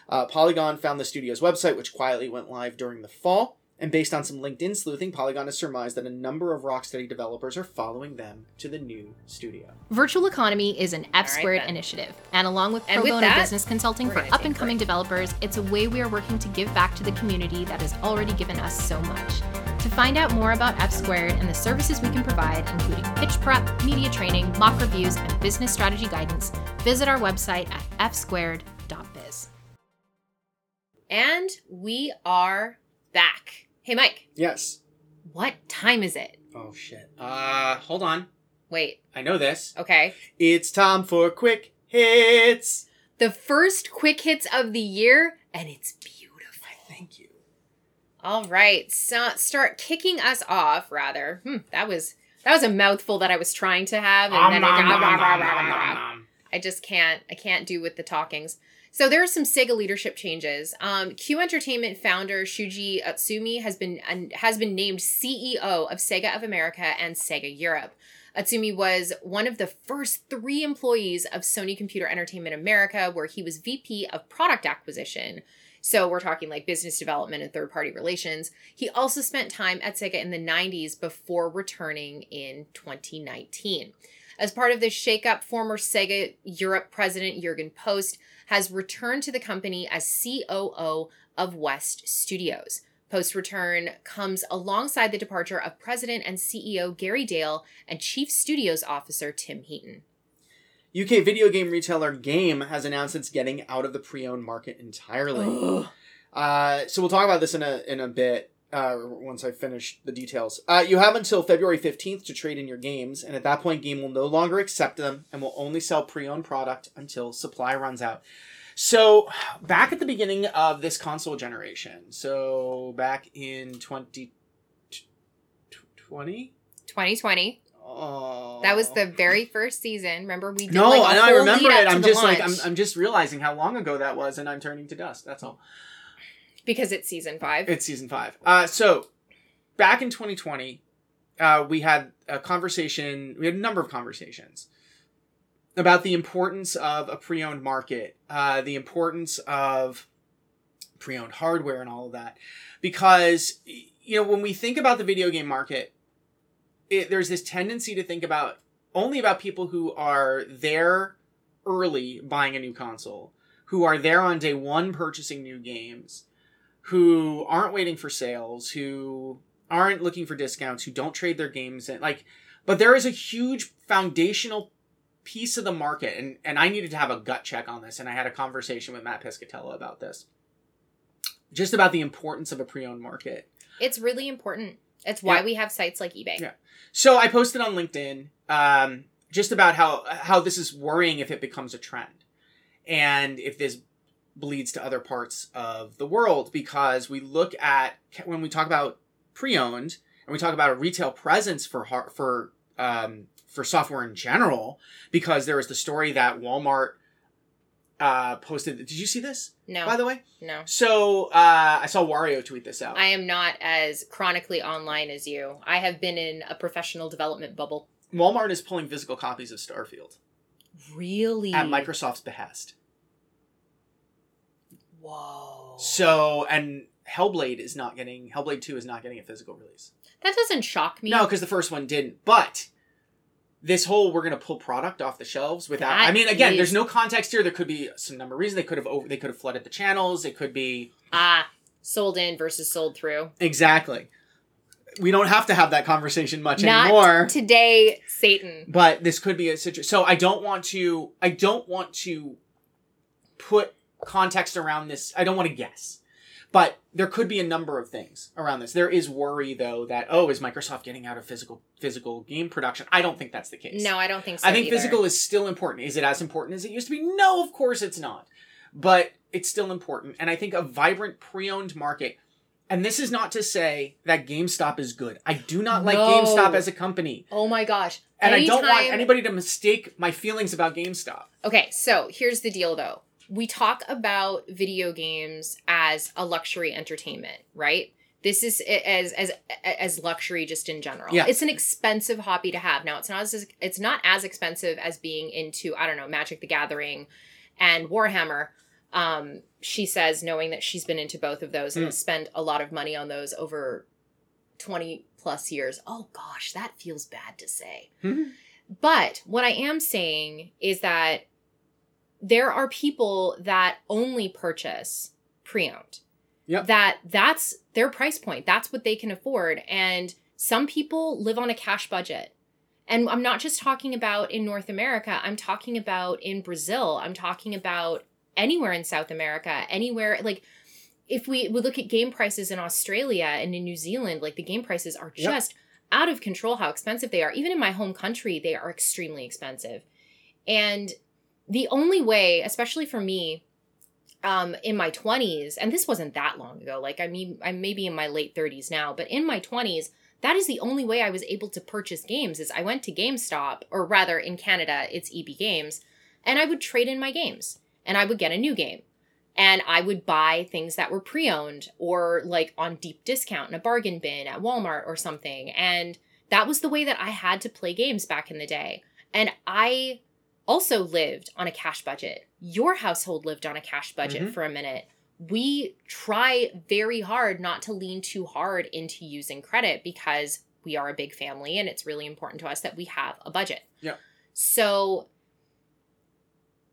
S1: Uh, Polygon found the studio's website, which quietly went live during the fall. And based on some LinkedIn sleuthing, Polygon has surmised that a number of Rocksteady developers are following them to the new studio.
S3: Virtual Economy is an F squared
S2: then.
S3: initiative, and along with
S2: And
S3: pro
S2: with
S3: bono
S2: that,
S3: business consulting for up and coming developers, it's a way we are working to give back to the community that has already given us so much. To find out more about F squared and the services we can provide, including pitch prep, media training, mock reviews, and business strategy guidance, visit our website at fsquared.biz.
S2: And we are back. Hey, Mike,
S1: Yes.
S2: what time is it?
S1: Oh, shit. Uh, hold on.
S2: Wait,
S1: I know this.
S2: okay.
S1: It's time for quick hits.
S2: The first quick hits of the year, and it's beautiful.
S1: Thank you.
S2: All right, so start kicking us off. Rather, hmm, that was that was a mouthful that I was trying to have, and then I, got I just can't. I can't do with the talkings. So there are some Sega leadership changes. Um, Q Entertainment founder Shuji Utsumi has been has been named CEO of Sega of America and Sega Europe. Utsumi was one of the first three employees of Sony Computer Entertainment America, where he was VP of product acquisition. So we're talking like business development and third party relations. He also spent time at Sega in the 90s before returning in 2019. As part of this shakeup, former Sega Europe president Jurgen Post has returned to the company as COO of West Studios. Post return comes alongside the departure of President and CEO Gary Dale and Chief Studios Officer Tim Heaton.
S1: UK video game retailer Game has announced it's getting out of the pre-owned market entirely. uh, so we'll talk about this in a in a bit uh, once I finish the details. Uh, you have until February fifteenth to trade in your games, and at that point, Game will no longer accept them and will only sell pre-owned product until supply runs out. So, back at the beginning of this console generation, so back in 2020?
S2: 2020.
S1: Oh.
S2: That was the very first season. Remember we did
S1: No,
S2: like a
S1: and I remember it. I'm just like I'm. I'm just realizing how long ago that was, and I'm turning to dust. That's all.
S2: Because it's season five.
S1: It's season five. Uh, so back in 2020, uh, we had a conversation. We had a number of conversations about the importance of a pre-owned market, uh, the importance of pre-owned hardware, and all of that, because you know when we think about the video game market, it, there's this tendency to think about only about people who are there early buying a new console, who are there on day one purchasing new games, who aren't waiting for sales, who aren't looking for discounts, who don't trade their games in like but there is a huge foundational piece of the market and and I needed to have a gut check on this and I had a conversation with Matt Piscatella about this. Just about the importance of a pre-owned market.
S2: It's really important. It's why
S1: Yeah.
S2: we have sites like eBay.
S1: Yeah. So I posted on LinkedIn um, just about how how this is worrying if it becomes a trend, and if this bleeds to other parts of the world because we look at when we talk about pre-owned and we talk about a retail presence for for um, for software in general because there was the story that Walmart uh, posted. Did you see this?
S2: No,
S1: By the way,
S2: no.
S1: so uh, I saw Wario tweet this out.
S2: I am not as chronically online as you. I have been in a professional development bubble.
S1: Walmart is pulling physical copies of Starfield
S2: Really?
S1: at Microsoft's behest.
S2: Whoa.
S1: So and Hellblade is not getting Hellblade Two is not getting a physical release.
S2: that doesn't shock me.
S1: No, because the first one didn't. But this whole we're gonna pull product off the shelves without. I mean, again,
S2: is-
S1: there's no context here. There could be some number of reasons they could have over. They could have flooded the channels. It could be
S2: Ah, sold in versus sold through.
S1: exactly. We don't have to have that conversation much
S2: Not
S1: anymore.
S2: today, Satan.
S1: but this could be a situation. So I don't want to. I don't want to put context around this. I don't want to guess, but there could be a number of things around this. There is worry though that oh, is Microsoft getting out of physical physical game production? I don't think that's the case.
S2: No, I don't think so.
S1: I think
S2: either.
S1: physical is still important. Is it as important as it used to be? No, of course it's not. But it's still important, and I think a vibrant pre-owned market. And this is not to say that GameStop is good. I do not like
S2: No.
S1: GameStop as a company.
S2: Oh my gosh.
S1: And I don't want anybody to mistake my feelings about GameStop.
S2: Okay, so here's the deal though. We talk about video games as a luxury entertainment, right? This is as as as luxury just in general.
S1: Yeah.
S2: It's an expensive hobby to have. Now, it's not as it's not as expensive as being into I don't know, Magic the Gathering and Warhammer. Um she says knowing that she's been into both of those and
S1: Mm.
S2: has spent a lot of money on those over 20 plus years. Oh gosh, that feels bad to say.
S1: Mhm.
S2: But what I am saying is that there are people that only purchase pre-owned.
S1: Yep.
S2: That that's their price point. That's what they can afford and some people live on a cash budget. And I'm not just talking about in North America, I'm talking about in Brazil, I'm talking about anywhere in South America, anywhere like if we, we look at game prices in Australia and in New Zealand, like the game prices are
S1: Yep.
S2: just out of control how expensive they are. Even in my home country, they are extremely expensive. And the only way, especially for me, um, in my 20s, and this wasn't that long ago, like I mean, I'm maybe in my late 30s now, but in my 20s, that is the only way I was able to purchase games is I went to GameStop, or rather in Canada, it's EB Games, and I would trade in my games and I would get a new game. And I would buy things that were pre owned or like on deep discount in a bargain bin at Walmart or something. And That was the way that I had to play games back in the day. And I also lived on a cash budget. Your household lived on a cash budget
S1: Mhm.
S2: for a minute. We try very hard not to lean too hard into using credit because we are a big family and it's really important to us that we have a budget.
S1: Yeah.
S2: So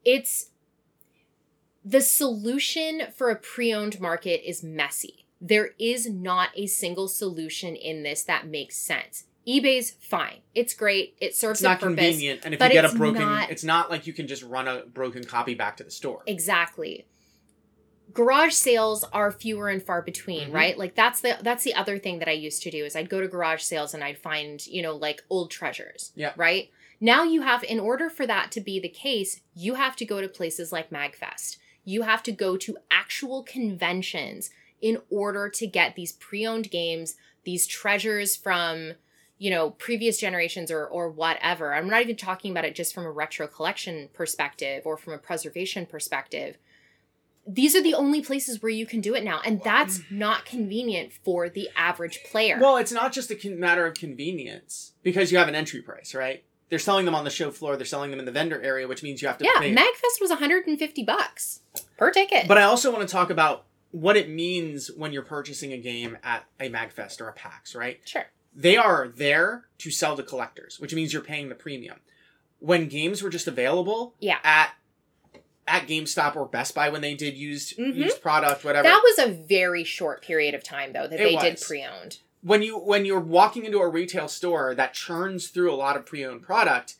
S2: it's the solution for a pre-owned market is messy. There is not a single solution in this that makes sense. eBay's fine. It's great. It serves
S1: It's not
S2: purpose.
S1: convenient, and if you get a broken,
S2: not-
S1: it's not like you can just run a broken copy back to the store.
S2: Exactly. Garage sales are fewer and far between,
S1: Mhm.
S2: right? Like that's the that's the other thing that I used to do is I'd go to garage sales and I'd find, you know, like old treasures.
S1: Yeah.
S2: Right? Now you have in order for that to be the case, you have to go to places like MagFest. You have to go to actual conventions in order to get these pre-owned games, these treasures from you know previous generations or or whatever i'm not even talking about it just from a retro collection perspective or from a preservation perspective these are the only places where you can do it now and that's mm-hmm. not convenient for the average player
S1: Well, it's not just a matter of convenience because you have an entry price, right? They're selling them on the show floor. They're selling them in the vendor area, which means you have to
S2: yeah
S1: pay.
S2: magfest was 150 bucks per ticket
S1: But I also want to talk about what it means when you're purchasing a game at a Magfest or a PAX, right?
S2: sure
S1: They are there to sell to collectors, which means you're paying the premium. When games were just available
S2: yeah
S1: at at GameStop or Best Buy when they did used
S2: Mhm.
S1: used product, whatever.
S2: that was a very short period of time though that
S1: It
S2: they did pre-owned
S1: when you when you're walking into a retail store that churns through a lot of pre-owned product,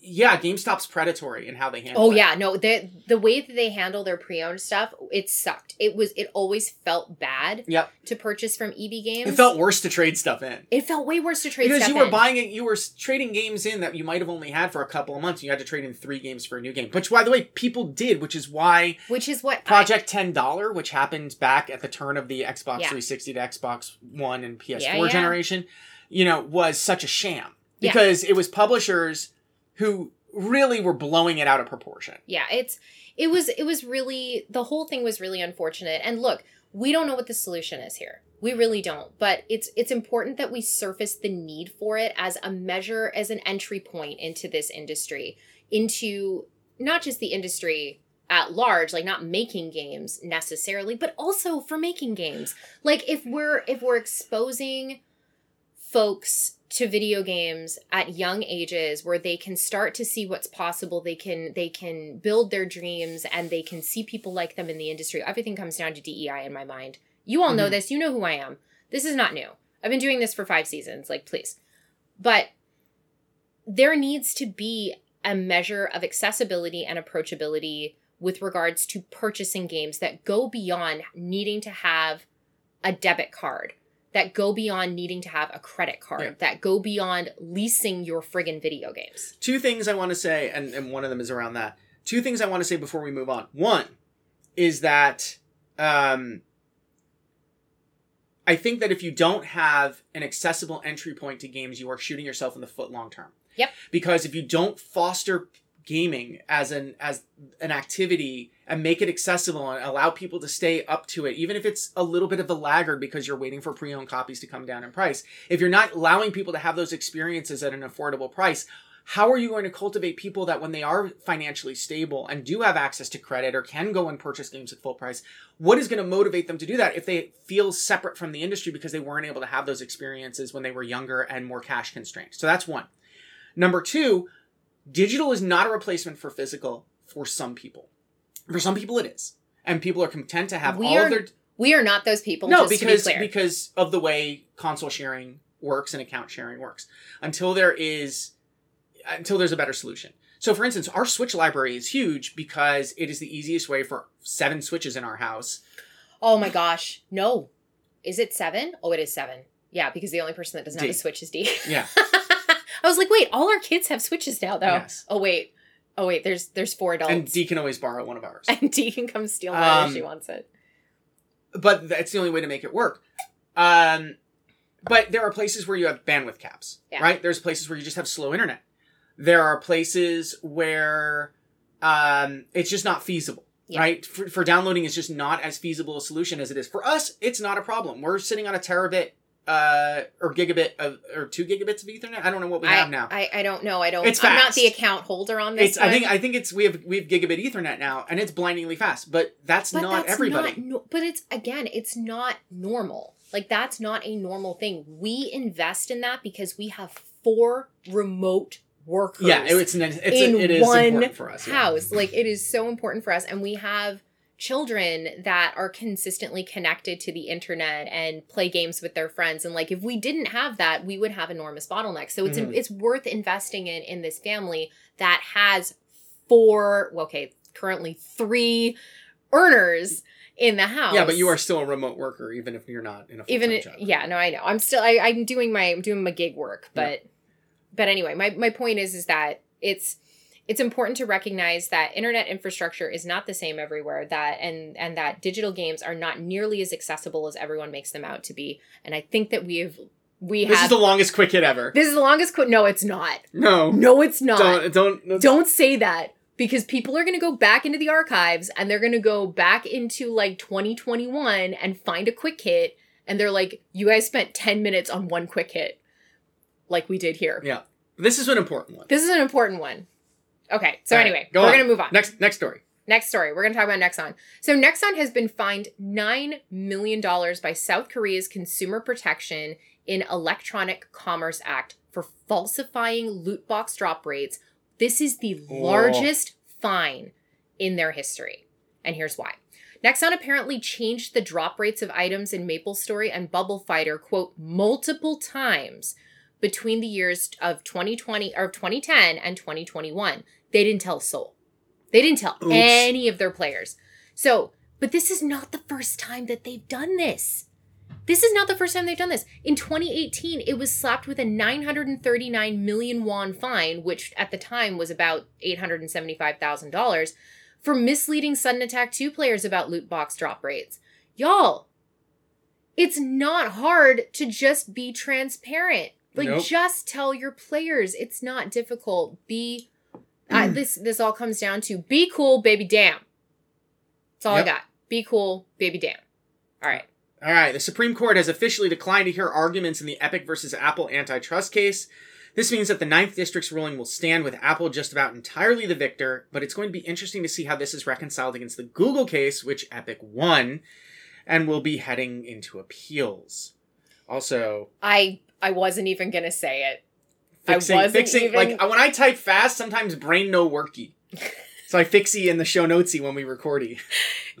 S1: yeah, GameStop's predatory in how they handle
S2: Oh
S1: it.
S2: yeah, no, the the way that they handle their pre-owned stuff, it sucked. It was it always felt bad
S1: Yep.
S2: to purchase from EB Games.
S1: It felt worse to trade stuff in.
S2: it felt way worse to trade
S1: because
S2: stuff
S1: you were
S2: in.
S1: buying it, you were trading games in that you might have only had for a couple of months. You had to trade in three games for a new game, which, by the way, people did, which is why
S2: which is what I-
S1: Project Ten Dollar, which happened back at the turn of the Xbox
S2: Yeah.
S1: 360 to Xbox One and PS4
S2: Yeah, yeah.
S1: generation, you know, was such a sham because it was publishers who really were blowing it out of proportion.
S2: yeah, it's it was it was really the whole thing was really unfortunate. And look, we don't know what the solution is here. We really don't. But it's it's important that we surface the need for it as a measure as an entry point into this industry, into not just the industry at large like not making games necessarily but also for making games like if we're if we're exposing folks to video games at young ages where they can start to see what's possible. They can they can build their dreams and they can see people like them in the industry. Everything comes down to DEI in my mind. You all know
S1: Mhm.
S2: this. You know who I am. This is not new. I've been doing this for 5 seasons. Like please. But there needs to be a measure of accessibility and approachability with regards to purchasing games that go beyond needing to have a debit card, that go beyond needing to have a credit card,
S1: Yeah.
S2: that go beyond leasing your friggin' video games.
S1: Two things I want to say, and, and one of them is around that. Two things I want to say before we move on. One is that um, I think that if you don't have an accessible entry point to games, you are shooting yourself in the foot long term.
S2: Yep.
S1: Because if you don't foster gaming as an as an activity and make it accessible and allow people to stay up to it, even if it's a little bit of a laggard because you're waiting for pre-owned copies to come down in price, if you're not allowing people to have those experiences at an affordable price, how are you going to cultivate people that when they are financially stable and do have access to credit or can go and purchase games at full price what is going to motivate them to do that if they feel separate from the industry because they weren't able to have those experiences when they were younger and more cash constrained? So that's one. Number two digital is not a replacement for physical for some people for some people it is and people are content to have
S2: We
S1: all
S2: are
S1: of their
S2: We are not those people,
S1: no,
S2: just
S1: because
S2: to be clear.
S1: because of the way console sharing works and account sharing works. Until there is until there's a better solution. So for instance, our Switch library is huge because it is the easiest way for seven Switches in our house.
S2: oh my gosh. No. Is it seven? Oh, it is seven. Yeah, because the only person that doesn't have a Switch is D.
S1: Yeah.
S2: I was like, wait, all our kids have Switches now, though.
S1: Yes.
S2: Oh wait. Oh wait, there's there's four adults.
S1: And D can always borrow one of ours.
S2: and D can come steal mine
S1: Um,
S2: if she wants it.
S1: But that's the only way to make it work. Um but there are places where you have bandwidth caps,
S2: Yeah.
S1: right? There's places where you just have slow internet. There are places where um, it's just not feasible,
S2: Yeah.
S1: right? For, for downloading is just not as feasible a solution as it is for us. It's not a problem. We're sitting on a terabit uh, or gigabit of, or two gigabits of Ethernet. I don't know what we
S2: I,
S1: have now.
S2: I, I don't know. I don't.
S1: It's fast.
S2: I'm not the account holder on this.
S1: it's. I think. I think it's. We have. We have gigabit Ethernet now, and it's blindingly fast. But that's
S2: But
S1: not
S2: that's
S1: everybody.
S2: not but it's again, it's not normal. Like that's not a normal thing. We invest in that because we have four remote workers.
S1: yeah, it's. an- It's.
S2: in
S1: it is
S2: one
S1: important for us. yeah.
S2: house. Like it is so important for us, and we have children that are consistently connected to the internet and play games with their friends and like if we didn't have that we would have enormous bottlenecks so it's
S1: Mhm.
S2: it's worth investing in in this family that has four well, okay currently three earners in the house
S1: Yeah, but you are still a remote worker, even if you're not in a
S2: even it-
S1: job.
S2: yeah no i know i'm still I, i'm doing my i'm doing my gig work
S1: Yeah.
S2: but but anyway my, my point is is that it's it's important to recognize that internet infrastructure is not the same everywhere that and and that digital games are not nearly as accessible as everyone makes them out to be. And i think that we've we
S1: This is the longest quick hit ever.
S2: this is the longest quick no it's not.
S1: No,
S2: no it's not.
S1: Don't don't.
S2: don't say that because people are going to go back into the archives and they're going to go back into like 2021 and find a quick hit and they're like you guys spent 10 minutes on one quick hit like we did here.
S1: Yeah, this is an important one.
S2: this is an important one okay so
S1: right,
S2: anyway
S1: go
S2: we're going to move on
S1: Next next story.
S2: Next story, we're going to talk about Nexon. So, Nexon has been fined $9 million by South Korea's Consumer Protection in Electronic Commerce Act for falsifying loot box drop rates. This is the
S1: Oh.
S2: largest fine in their history. And here's why. Nexon apparently changed the drop rates of items in MapleStory and Bubble Fighter, quote, multiple times between the years of 2020 or 2010 and 2021. They didn't tell a soul. They didn't tell
S1: Oops.
S2: any of their players. So, but this is not the first time that they've done this. This is not the first time they've done this. In 2018, it was slapped with a 939 million won fine, which at the time was about $875,000, for misleading Sudden Attack 2 players about loot box drop rates. Y'all, it's not hard to just be transparent. Like,
S1: Nope.
S2: just tell your players. It's not difficult. Be uh, this this all comes down to be cool, baby damn. That's all
S1: Yep.
S2: I got. Be cool, baby damn. All right.
S1: All right, the Supreme Court has officially declined to hear arguments in the Epic versus Apple antitrust case. This means that the Ninth District's ruling will stand with Apple just about entirely the victor, but it's going to be interesting to see how this is reconciled against the Google case, which Epic won, and will be heading into appeals. Also,
S2: I I wasn't even gonna say it. I
S1: fixing,
S2: wasn't
S1: fixing
S2: even-
S1: like when I type fast, sometimes brain no worky. so I fixy in the show notesy when we recordy.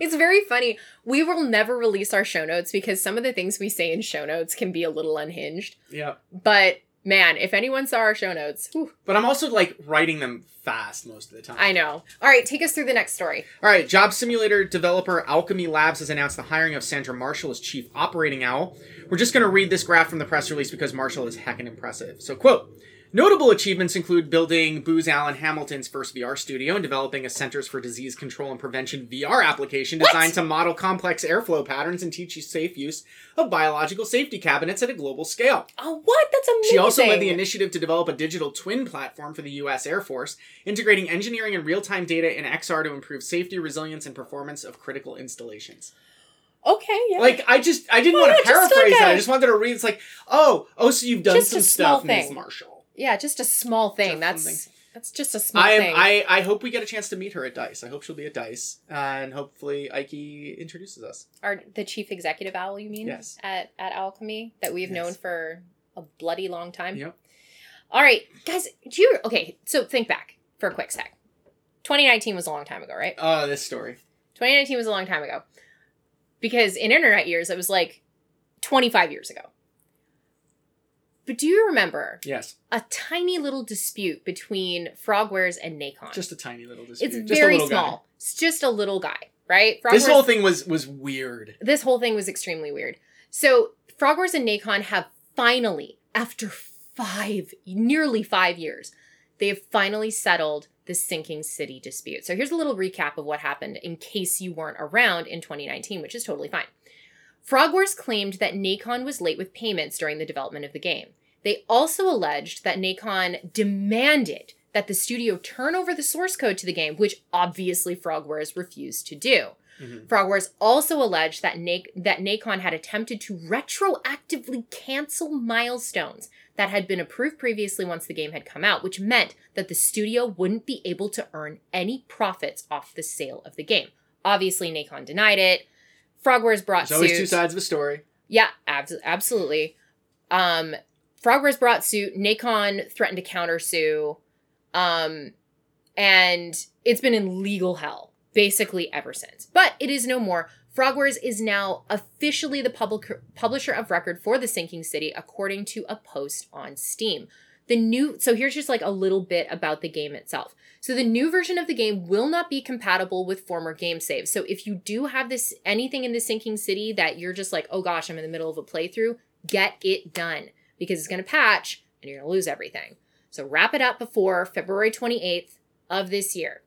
S2: It's very funny. We will never release our show notes because some of the things we say in show notes can be a little unhinged.
S1: Yeah.
S2: But man, if anyone saw our show notes, whew,
S1: But I'm also like writing them fast most of the time.
S2: I know. All right, take us through the next story.
S1: All right, job simulator developer Owlchemy Labs has announced the hiring of Sandra Marshall as chief operating owl. We're just going to read this graph from the press release because Marshall is heckin' impressive. So, quote. Notable achievements include building Booz Allen Hamilton's first VR studio and developing a Centers for Disease Control and Prevention VR application
S2: What?
S1: designed to model complex airflow patterns and teach you safe use of biological safety cabinets at a global scale.
S2: Oh, what? That's amazing.
S1: She also led the initiative to develop a digital twin platform for the U.S. Air Force, integrating engineering and real time data in XR to improve safety, resilience, and performance of critical installations.
S2: Okay, yeah.
S1: Like, I just, I didn't
S2: Oh,
S1: want to
S2: just like
S1: paraphrase that.
S2: a-
S1: I just wanted to read. It's like, oh, oh, so you've done
S2: Just
S1: some stuff, Ms. Marshall.
S2: Yeah, just a small thing.
S1: Just
S2: That's
S1: something.
S2: that's just a small
S1: I, am,
S2: thing.
S1: I, I hope we get a chance to meet her at Dice. I hope she'll be at Dice, uh, and hopefully Eiche introduces us.
S2: Our the chief executive owl, you mean?
S1: Yes.
S2: At at Owlchemy that we've known for a bloody long time.
S1: Yep.
S2: All right, guys. Do you okay? So think back for a quick sec. 2019 was a long time ago, right?
S1: Oh, this story.
S2: 2019 was a long time ago. Because in internet years, it was like 25 years ago. But do you remember
S1: Yes,
S2: a tiny little dispute between Frogwares and Nacon?
S1: just a tiny little dispute.
S2: it's
S1: just a
S2: very
S1: little guy.
S2: small. It's just a little guy, right?
S1: This whole thing was was weird.
S2: this whole thing was extremely weird. So Frogwares and Nacon have finally, after five, nearly five years, they have finally settled the sinking city dispute. So here's a little recap of what happened in case you weren't around in 2019, which is totally fine. Frogwares claimed that Nacon was late with payments during the development of the game. They also alleged that Nacon demanded that the studio turn over the source code to the game, which obviously Frogwares refused to do.
S1: Mhm.
S2: Frogwares also alleged that Na- that Nacon had attempted to retroactively cancel milestones that had been approved previously once the game had come out, which meant that the studio wouldn't be able to earn any profits off the sale of the game. Obviously, Nacon denied it. Frogwares brought suit.
S1: There's always two sides of a story.
S2: Yeah, abs- absolutely. Um, Frogwares brought suit. Nacon threatened to countersue. Um, and it's been in legal hell basically ever since. But it is no more. Frogwares is now officially the public- publisher of record for The Sinking City, according to a post on Steam. The new, so here's just like a little bit about the game itself. So the new version of the game will not be compatible with former game saves. So if you do have this anything in the Sinking City that you're just like, oh gosh, I'm in the middle of a playthrough, get it done because it's going to patch and you're going to lose everything. So wrap it up before February 28th of this year.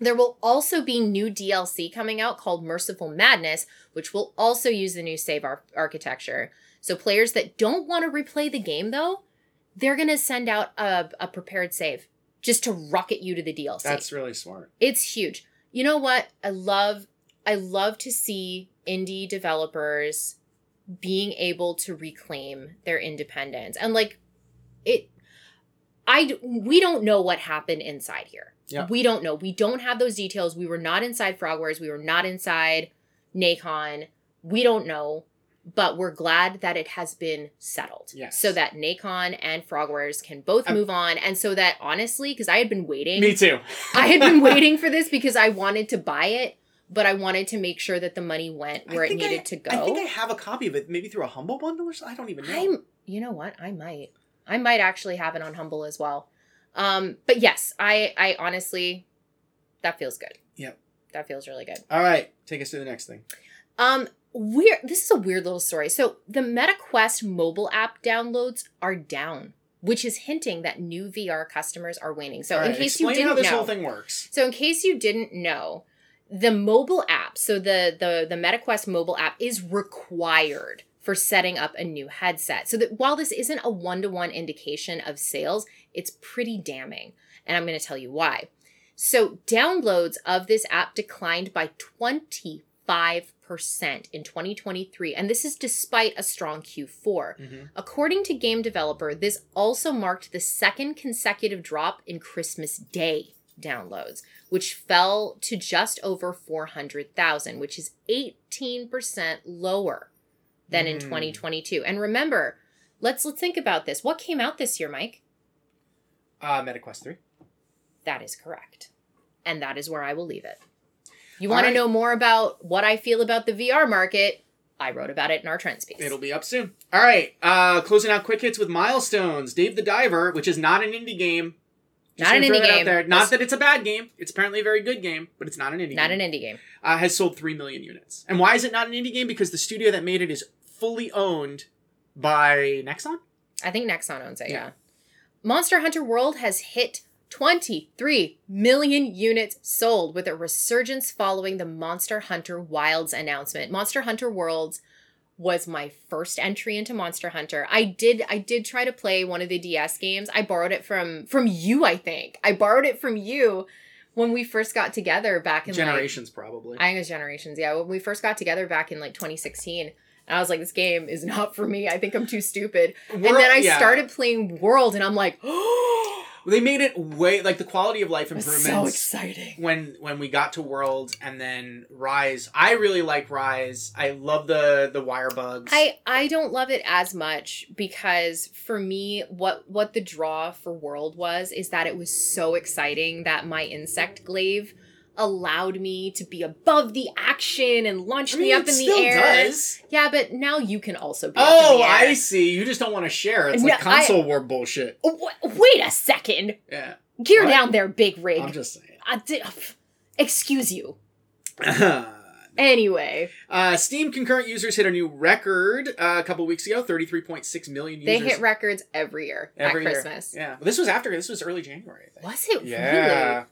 S2: There will also be new DLC coming out called Merciful Madness, which will also use the new save ar- architecture. So players that don't want to replay the game though, they're going to send out a, a prepared save just to rocket you to the DLC.
S1: That's really smart.
S2: It's huge. You know what? I love I love to see indie developers being able to reclaim their independence. And like it I we don't know what happened inside here.
S1: Yeah.
S2: We don't know. We don't have those details. We were not inside Frogwares. We were not inside Nacon. We don't know, but we're glad that it has been settled.
S1: Yes.
S2: So that Nacon and Frogwares can both
S1: Um,
S2: move on. And so that honestly, because I had been waiting.
S1: Me too.
S2: I had been waiting for this because I wanted to buy it, but I wanted to make sure that the money went where it needed
S1: I-
S2: to go.
S1: I think I have a copy of it, maybe through a humble bundle or something. I don't even know.
S2: I'm you know what? I might. I might actually have it on Humble as well. Um, but yes, I I honestly that feels good.
S1: Yep.
S2: That feels really good.
S1: All right, take us to the next thing.
S2: Um weird this is a weird little story. So the MetaQuest mobile app downloads are down, which is hinting that new VR customers are waning. So in case you didn't
S1: how this
S2: know,
S1: whole thing works.
S2: So in case you didn't know, the mobile app, so the the the MetaQuest mobile app is required for setting up a new headset. So that while this isn't a one-to-one indication of sales, it's pretty damning. And I'm going to tell you why. So downloads of this app declined by 25% in 2023, and this is despite a strong Q4.
S1: Mhm.
S2: According to Game Developer, this also marked the second consecutive drop in Christmas Day downloads, which fell to just over 400,000, which is 18% lower than in
S1: Mm.
S2: 2022. And remember, let's let's think about this. What came out this year, Mike?
S1: Uh, MetaQuest 3.
S2: That is correct. And that is where I will leave it. You want
S1: right.
S2: to know more about what I feel about the VR market? I wrote about it in our trends piece.
S1: It'll be up soon. All right, uh, closing out quick hits with milestones. Dave the Diver, which is not an indie game.
S2: Not an indie
S1: throw it out
S2: game.
S1: there. Not
S2: That's-
S1: that it's a bad game. It's apparently a very good game, but it's not an indie
S2: Not
S1: game.
S2: an indie game.
S1: uh, has sold 3 million units. And why is it not an indie game? Because the studio that made it is fully owned by Nexon?
S2: I think Nexon owns it,
S1: Yeah.
S2: yeah. Monster Hunter World has hit 23 million units sold with a resurgence following the Monster Hunter Wilds announcement. Monster Hunter Worlds was my first entry into Monster Hunter. I did I did try to play one of the DS games. I borrowed it from from you, I think. I borrowed it from you when we first got together back in like
S1: Generations, probably.
S2: I think it was Generations. Yeah, when we first got together back in like 2016, and I was like, this game is not for me. I think I'm too stupid. and then I
S1: yeah.
S2: started playing World, and I'm like, oh,
S1: They made it way like the quality of life
S2: it's so exciting.
S1: when when we got to World and then Rise. I really like Rise. I love the the wire bugs.
S2: I I don't love it as much because for me, what what the draw for World was is that it was so exciting that my insect glaive allowed me to be above the action and launch
S1: I
S2: me up in the
S1: still
S2: air.
S1: does.
S2: Yeah, but now you can also be.
S1: Oh. I see. You just don't want to share. It's like
S2: No, I-
S1: console war bullshit.
S2: Wha- Wait a second.
S1: Yeah,
S2: Gear
S1: What?
S2: down there, big rig.
S1: I'm just saying.
S2: I di- excuse you. Anyway,
S1: uh, Steam concurrent users hit a new record uh, a couple weeks ago. Thirty-three point six million users.
S2: they hit records every year
S1: every
S2: at
S1: year.
S2: Christmas.
S1: Yeah, well, this was after. This was early January. I think.
S2: Was it
S1: Yeah.
S2: really?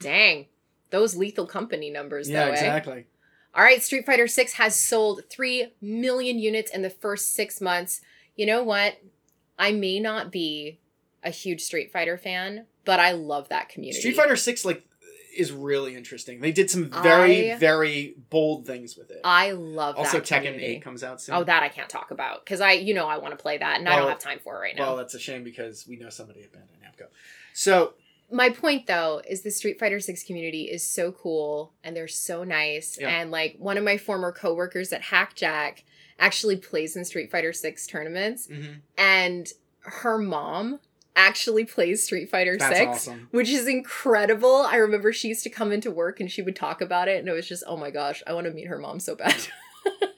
S2: Dang. Those lethal company numbers,
S1: Yeah,
S2: though, eh?
S1: exactly.
S2: All right, Street Fighter 6 has sold 3 million units in the first six months. You know what? I may not be a huge Street Fighter fan, but I love that community.
S1: Street Fighter Six, like is really interesting. They did some very
S2: I-
S1: very bold things with it.
S2: I love
S1: also,
S2: that
S1: Tekken
S2: community.
S1: Eight comes out soon.
S2: Oh, that I can't talk about because I, you know, I want to play that and I don't have time for it right now.
S1: Well, that's a shame because we know somebody at Bandai Namco. So
S2: my point though is the Street Fighter 6 community is so cool and they're so nice
S1: Yeah.
S2: and like one of my former coworkers at Hackjack actually plays in Street Fighter 6 tournaments
S1: mhm,
S2: and her mom actually plays Street Fighter
S1: that's
S2: 6
S1: awesome.
S2: which is incredible. I remember she used to come into work and she would talk about it and it was just oh my gosh, I want to meet her mom so bad.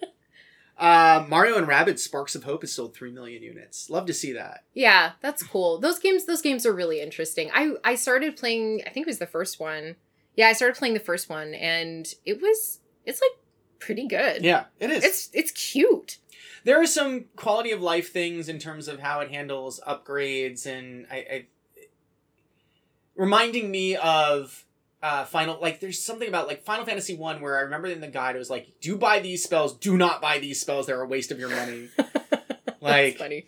S1: Uh, Mario and Rabbids Sparks of Hope has sold three million units. Love to see that.
S2: Yeah, that's cool. Those games those games are really interesting. I I started playing I think it was the first one. Yeah, I started playing the first one and it was it's like pretty good.
S1: Yeah, it is.
S2: It's it's cute.
S1: there are some quality of life things in terms of how it handles upgrades and I, I reminding me of uh final like there's something about like final fantasy one where i remember in the guide it was like do buy these spells do not buy these spells they're a waste of your money Like-
S2: that's funny.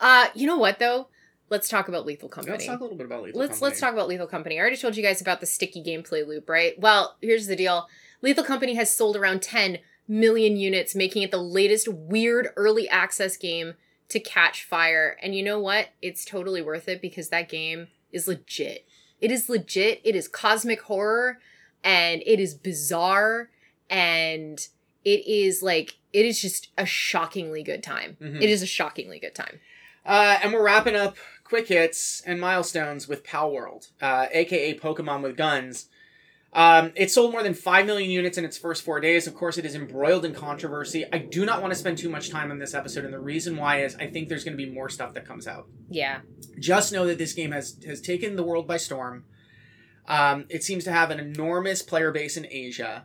S2: Uh you know what though? Let's talk about Lethal Company.
S1: let's talk a little bit about Lethal
S2: let's
S1: Company.
S2: let's talk about Lethal Company. I already told you guys about the sticky gameplay loop, right? Well, here's the deal. Lethal Company has sold around 10 million units, making it the latest weird early access game to catch fire. And you know what? It's totally worth it because that game is legit. It is legit. It is cosmic horror and it is bizarre and it is like it is just a shockingly good time.
S1: Mhm.
S2: It is a shockingly good time.
S1: Uh, and we're wrapping up quick hits and milestones with Palworld, uh, aka Pokemon with Guns. Um, it sold more than 5 million units in its first four days. Of course, it is embroiled in controversy. I do not want to spend too much time on this episode, and the reason why is I think there's going to be more stuff that comes out.
S2: Yeah.
S1: Just know that this game has, has taken the world by storm. Um, it seems to have an enormous player base in Asia.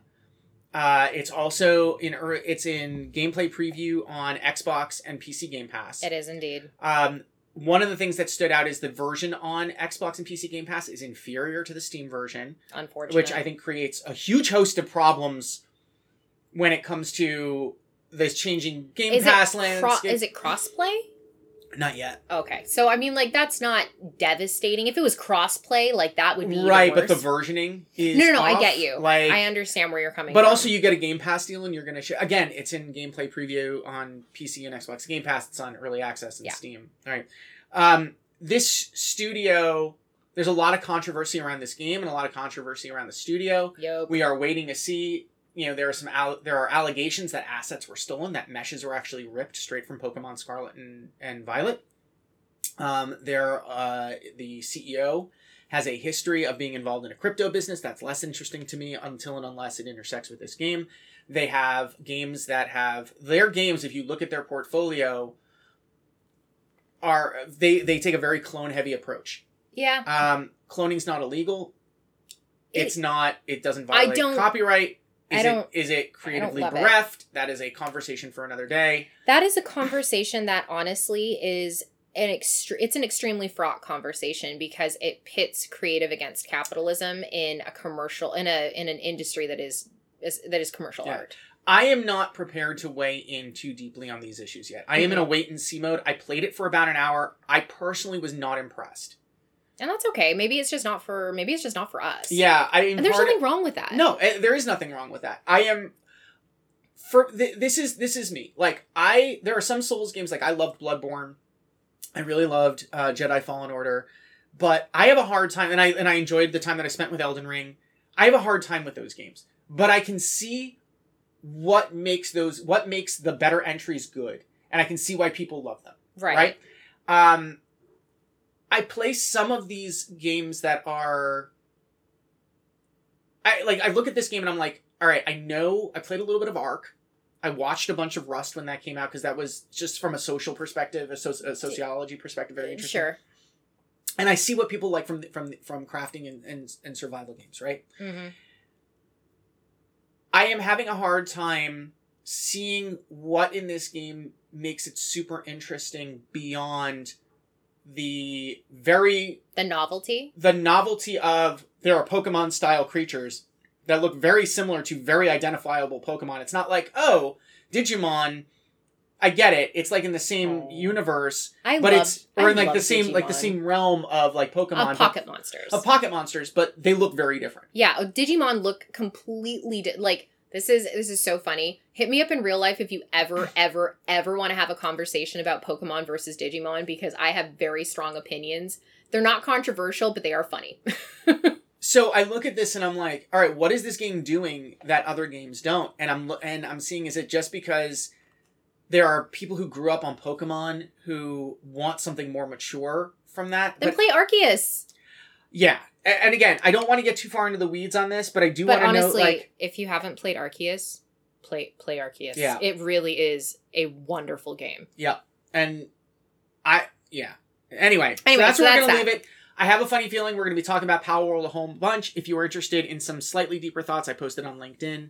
S1: Uh, it's also in it's in gameplay preview on Xbox and PC Game Pass.
S2: It is indeed.
S1: Um, one of the things that stood out is the version on Xbox and PC Game Pass is inferior to the Steam version,
S2: Unfortunately.
S1: which I think creates a huge host of problems when it comes to this changing Game
S2: is
S1: Pass
S2: it
S1: landscape.
S2: is it crossplay?
S1: Not yet.
S2: Okay, so I mean, like that's not devastating. If it was crossplay, like that would be
S1: right, but the versioning is
S2: no, no, no. I get you.
S1: Like,
S2: I understand where you're coming.
S1: but
S2: from.
S1: also you get a Game Pass deal, and you're gonna sh- again. It's in gameplay preview on PC and Xbox Game Pass. It's on early access and
S2: Yeah.
S1: Steam. All right. Um, this studio, there's a lot of controversy around this game, and a lot of controversy around the studio.
S2: Yup.
S1: We are waiting to see. You know, there are some al- there are allegations that assets were stolen, that meshes were actually ripped straight from Pokemon Scarlet and, and Violet. Um, there, uh, the CEO has a history of being involved in a crypto business. That's less interesting to me until and unless it intersects with this game. They have games that have their games. If you look at their portfolio, are they they take a very clone heavy approach.
S2: yeah.
S1: Um, cloning's not illegal. It's
S2: It-
S1: not. It doesn't violate I
S2: don't-
S1: copyright. Is it is it creatively
S2: love it.
S1: bereft? That is a conversation for another day.
S2: That is a conversation that honestly is an extre- it's an extremely fraught conversation because it pits creative against capitalism in a commercial in a in an industry that is, is that is commercial
S1: Yeah.
S2: art.
S1: I am not prepared to weigh in too deeply on these issues yet. I am in a mm-hmm. wait and see mode. I played it for about an hour. I personally was not impressed.
S2: And that's okay. Maybe it's just not for maybe it's just not for us.
S1: Yeah, I am
S2: And there's nothing wrong with that.
S1: No, eh, there is nothing wrong with that. I am for th- this is this is me. Like I there are some Souls games like I loved Bloodborne. I really loved uh, Jedi Fallen Order, but I have a hard time and I and I enjoyed the time that I spent with Elden Ring. I have a hard time with those games. But I can see what makes those what makes the better entries good and I can see why people love them
S2: Right.
S1: right? Um, I play some of these games that are. I like. I look at this game and I'm like, all right. I know I played a little bit of Ark. I watched a bunch of Rust when that came out because that was just from a social perspective, a, soci- a sociology perspective, very interesting.
S2: Sure.
S1: And I see what people like from from from crafting and and, and survival games, right?
S2: hmm
S1: I am having a hard time seeing what in this game makes it super interesting beyond the very
S2: The novelty.
S1: the novelty of there are Pokemon style creatures that look very similar to very identifiable Pokemon. It's not like, oh, Digimon I get it. It's like in the same
S2: Oh.
S1: universe,
S2: I
S1: but
S2: love,
S1: it's or
S2: I
S1: in like the same like the same realm of like Pokemon,
S2: of
S1: but-
S2: pocket monsters.
S1: of pocket monsters, but they look very different.
S2: Yeah, Digimon look completely di- like this is this is so funny. Hit me up in real life if you ever ever ever want to have a conversation about Pokemon versus Digimon because I have very strong opinions. They're not controversial, but they are funny.
S1: So I look at this and I'm like, all right, what is this game doing that other games don't? And I'm and I'm seeing is it just because there are people who grew up on Pokemon who want something more mature from that?
S2: then
S1: But
S2: play Arceus.
S1: yeah, and again, I don't want to get too far into the weeds on this, but I do
S2: But
S1: want to know
S2: honestly,
S1: like
S2: if you haven't played Arceus, play play Arceus.
S1: Yeah.
S2: It really is a wonderful game. Yeah.
S1: And I yeah. Anyway, so
S2: Anyway,
S1: that's
S2: so
S1: where we're gonna
S2: that.
S1: leave it. I have a funny feeling we're gonna be talking about Palworld a whole bunch. If you are interested in some slightly deeper thoughts, I posted on LinkedIn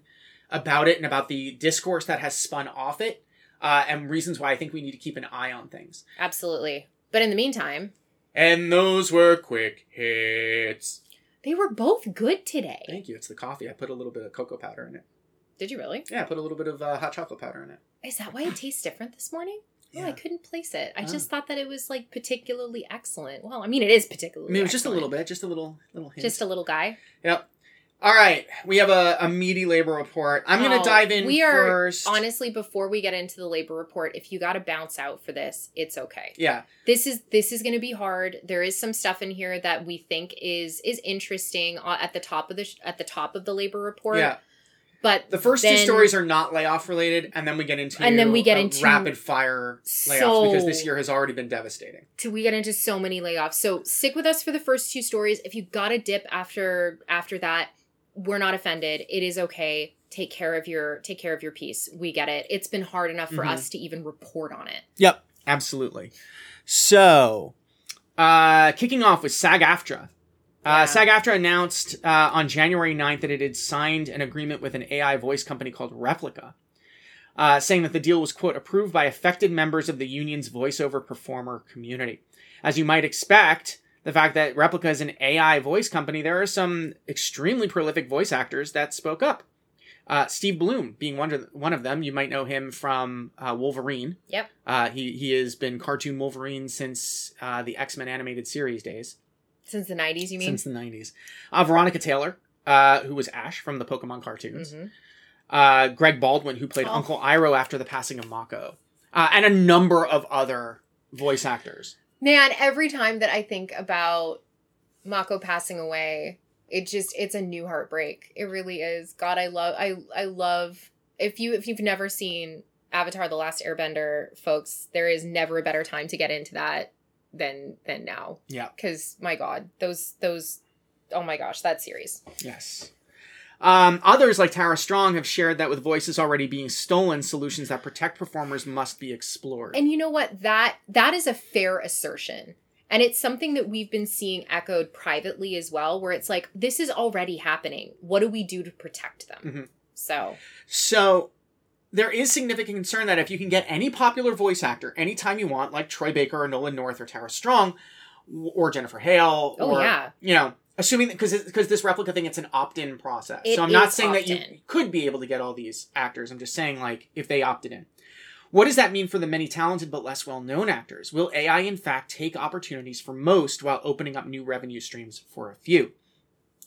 S1: about it and about the discourse that has spun off it, uh, and reasons why I think we need to keep an eye on things.
S2: Absolutely. But in the meantime,
S1: And those were quick hits.
S2: they were both good today.
S1: Thank you. It's the coffee. I put a little bit of cocoa powder in it.
S2: Did you really?
S1: Yeah, I put a little bit of uh, hot chocolate powder in it.
S2: Is that why it tastes different this morning? Oh, I couldn't place it. I
S1: Oh.
S2: just thought that it was like particularly excellent. Well, I mean, it is
S1: I
S2: particularly.
S1: mean, it was just a little bit, just a little, little hint.
S2: Just a little guy.
S1: Yep. All right, we have a, a meaty labor report. I'm going
S2: Oh,
S1: to dive in
S2: we are
S1: first.
S2: Honestly, before we get into the labor report, if you got to bounce out for this, it's okay.
S1: Yeah,
S2: This is this is going to be hard. There is some stuff in here that we think is is interesting uh, at the top of the sh- at the top of the labor report.
S1: yeah.
S2: But
S1: The first two stories are not layoff related, and then we get into
S2: And then we get into
S1: rapid fire layoffs
S2: so-
S1: because this year has already been devastating.
S2: to we get into so many layoffs. So stick with us for the first two stories. If you got a dip after after that, we're not offended. It is okay. Take care of your take care of your piece. We get it. It's been hard enough for
S1: Mhm.
S2: us to even report on it.
S1: Yep, absolutely. So, uh, kicking off with SAG-AFTRA.
S2: Yeah.
S1: Uh, SAG-AFTRA announced uh, on January 9th that it had signed an agreement with an AI voice company called Replica, uh, saying that the deal was, quote, approved by affected members of the union's voiceover performer community. As you might expect, the fact that Replica is an AI voice company, there are some extremely prolific voice actors that spoke up. Uh, Steve Blum being one of, one of them. You might know him from uh, Wolverine.
S2: Yep.
S1: Uh, he, he has been cartoon Wolverine since uh, the X Men animated series days
S2: Since the 90s, you mean?
S1: since the 90s. Uh, Veronica Taylor, uh, who was Ash from the Pokemon cartoons.
S2: Mhm.
S1: Uh, Greg Baldwin, who played
S2: Oh.
S1: Uncle Iroh after the passing of Mako. Uh, and a number of other voice actors.
S2: Man, every time that I think about Mako passing away, it just it's a new heartbreak. It really is. God, I love I I love if you if you've never seen Avatar the Last Airbender, folks, there is never a better time to get into that than than now.
S1: Yeah.
S2: Cuz my god, those those oh my gosh, that series.
S1: Yes. Um, others, like Tara Strong, have shared that with voices already being stolen, solutions that protect performers must be explored.
S2: And you know what? That that is a fair assertion. And it's something that we've been seeing echoed privately as well, where it's like, this is already happening. What do we do to protect them?
S1: Mhm.
S2: So,
S1: So there is significant concern that if you can get any popular voice actor anytime you want, like Troy Baker or Nolan North or Tara Strong or Jennifer Hale,
S2: Oh,
S1: or
S2: yeah.
S1: you know, assuming because because this replica thing, it's an opt-in process.
S2: It
S1: so I'm not saying that you could be able to get all these actors. I'm just saying like if they opted in. What does that mean for the many talented but less well known actors? Will AI, in fact, take opportunities for most while opening up new revenue streams for a few?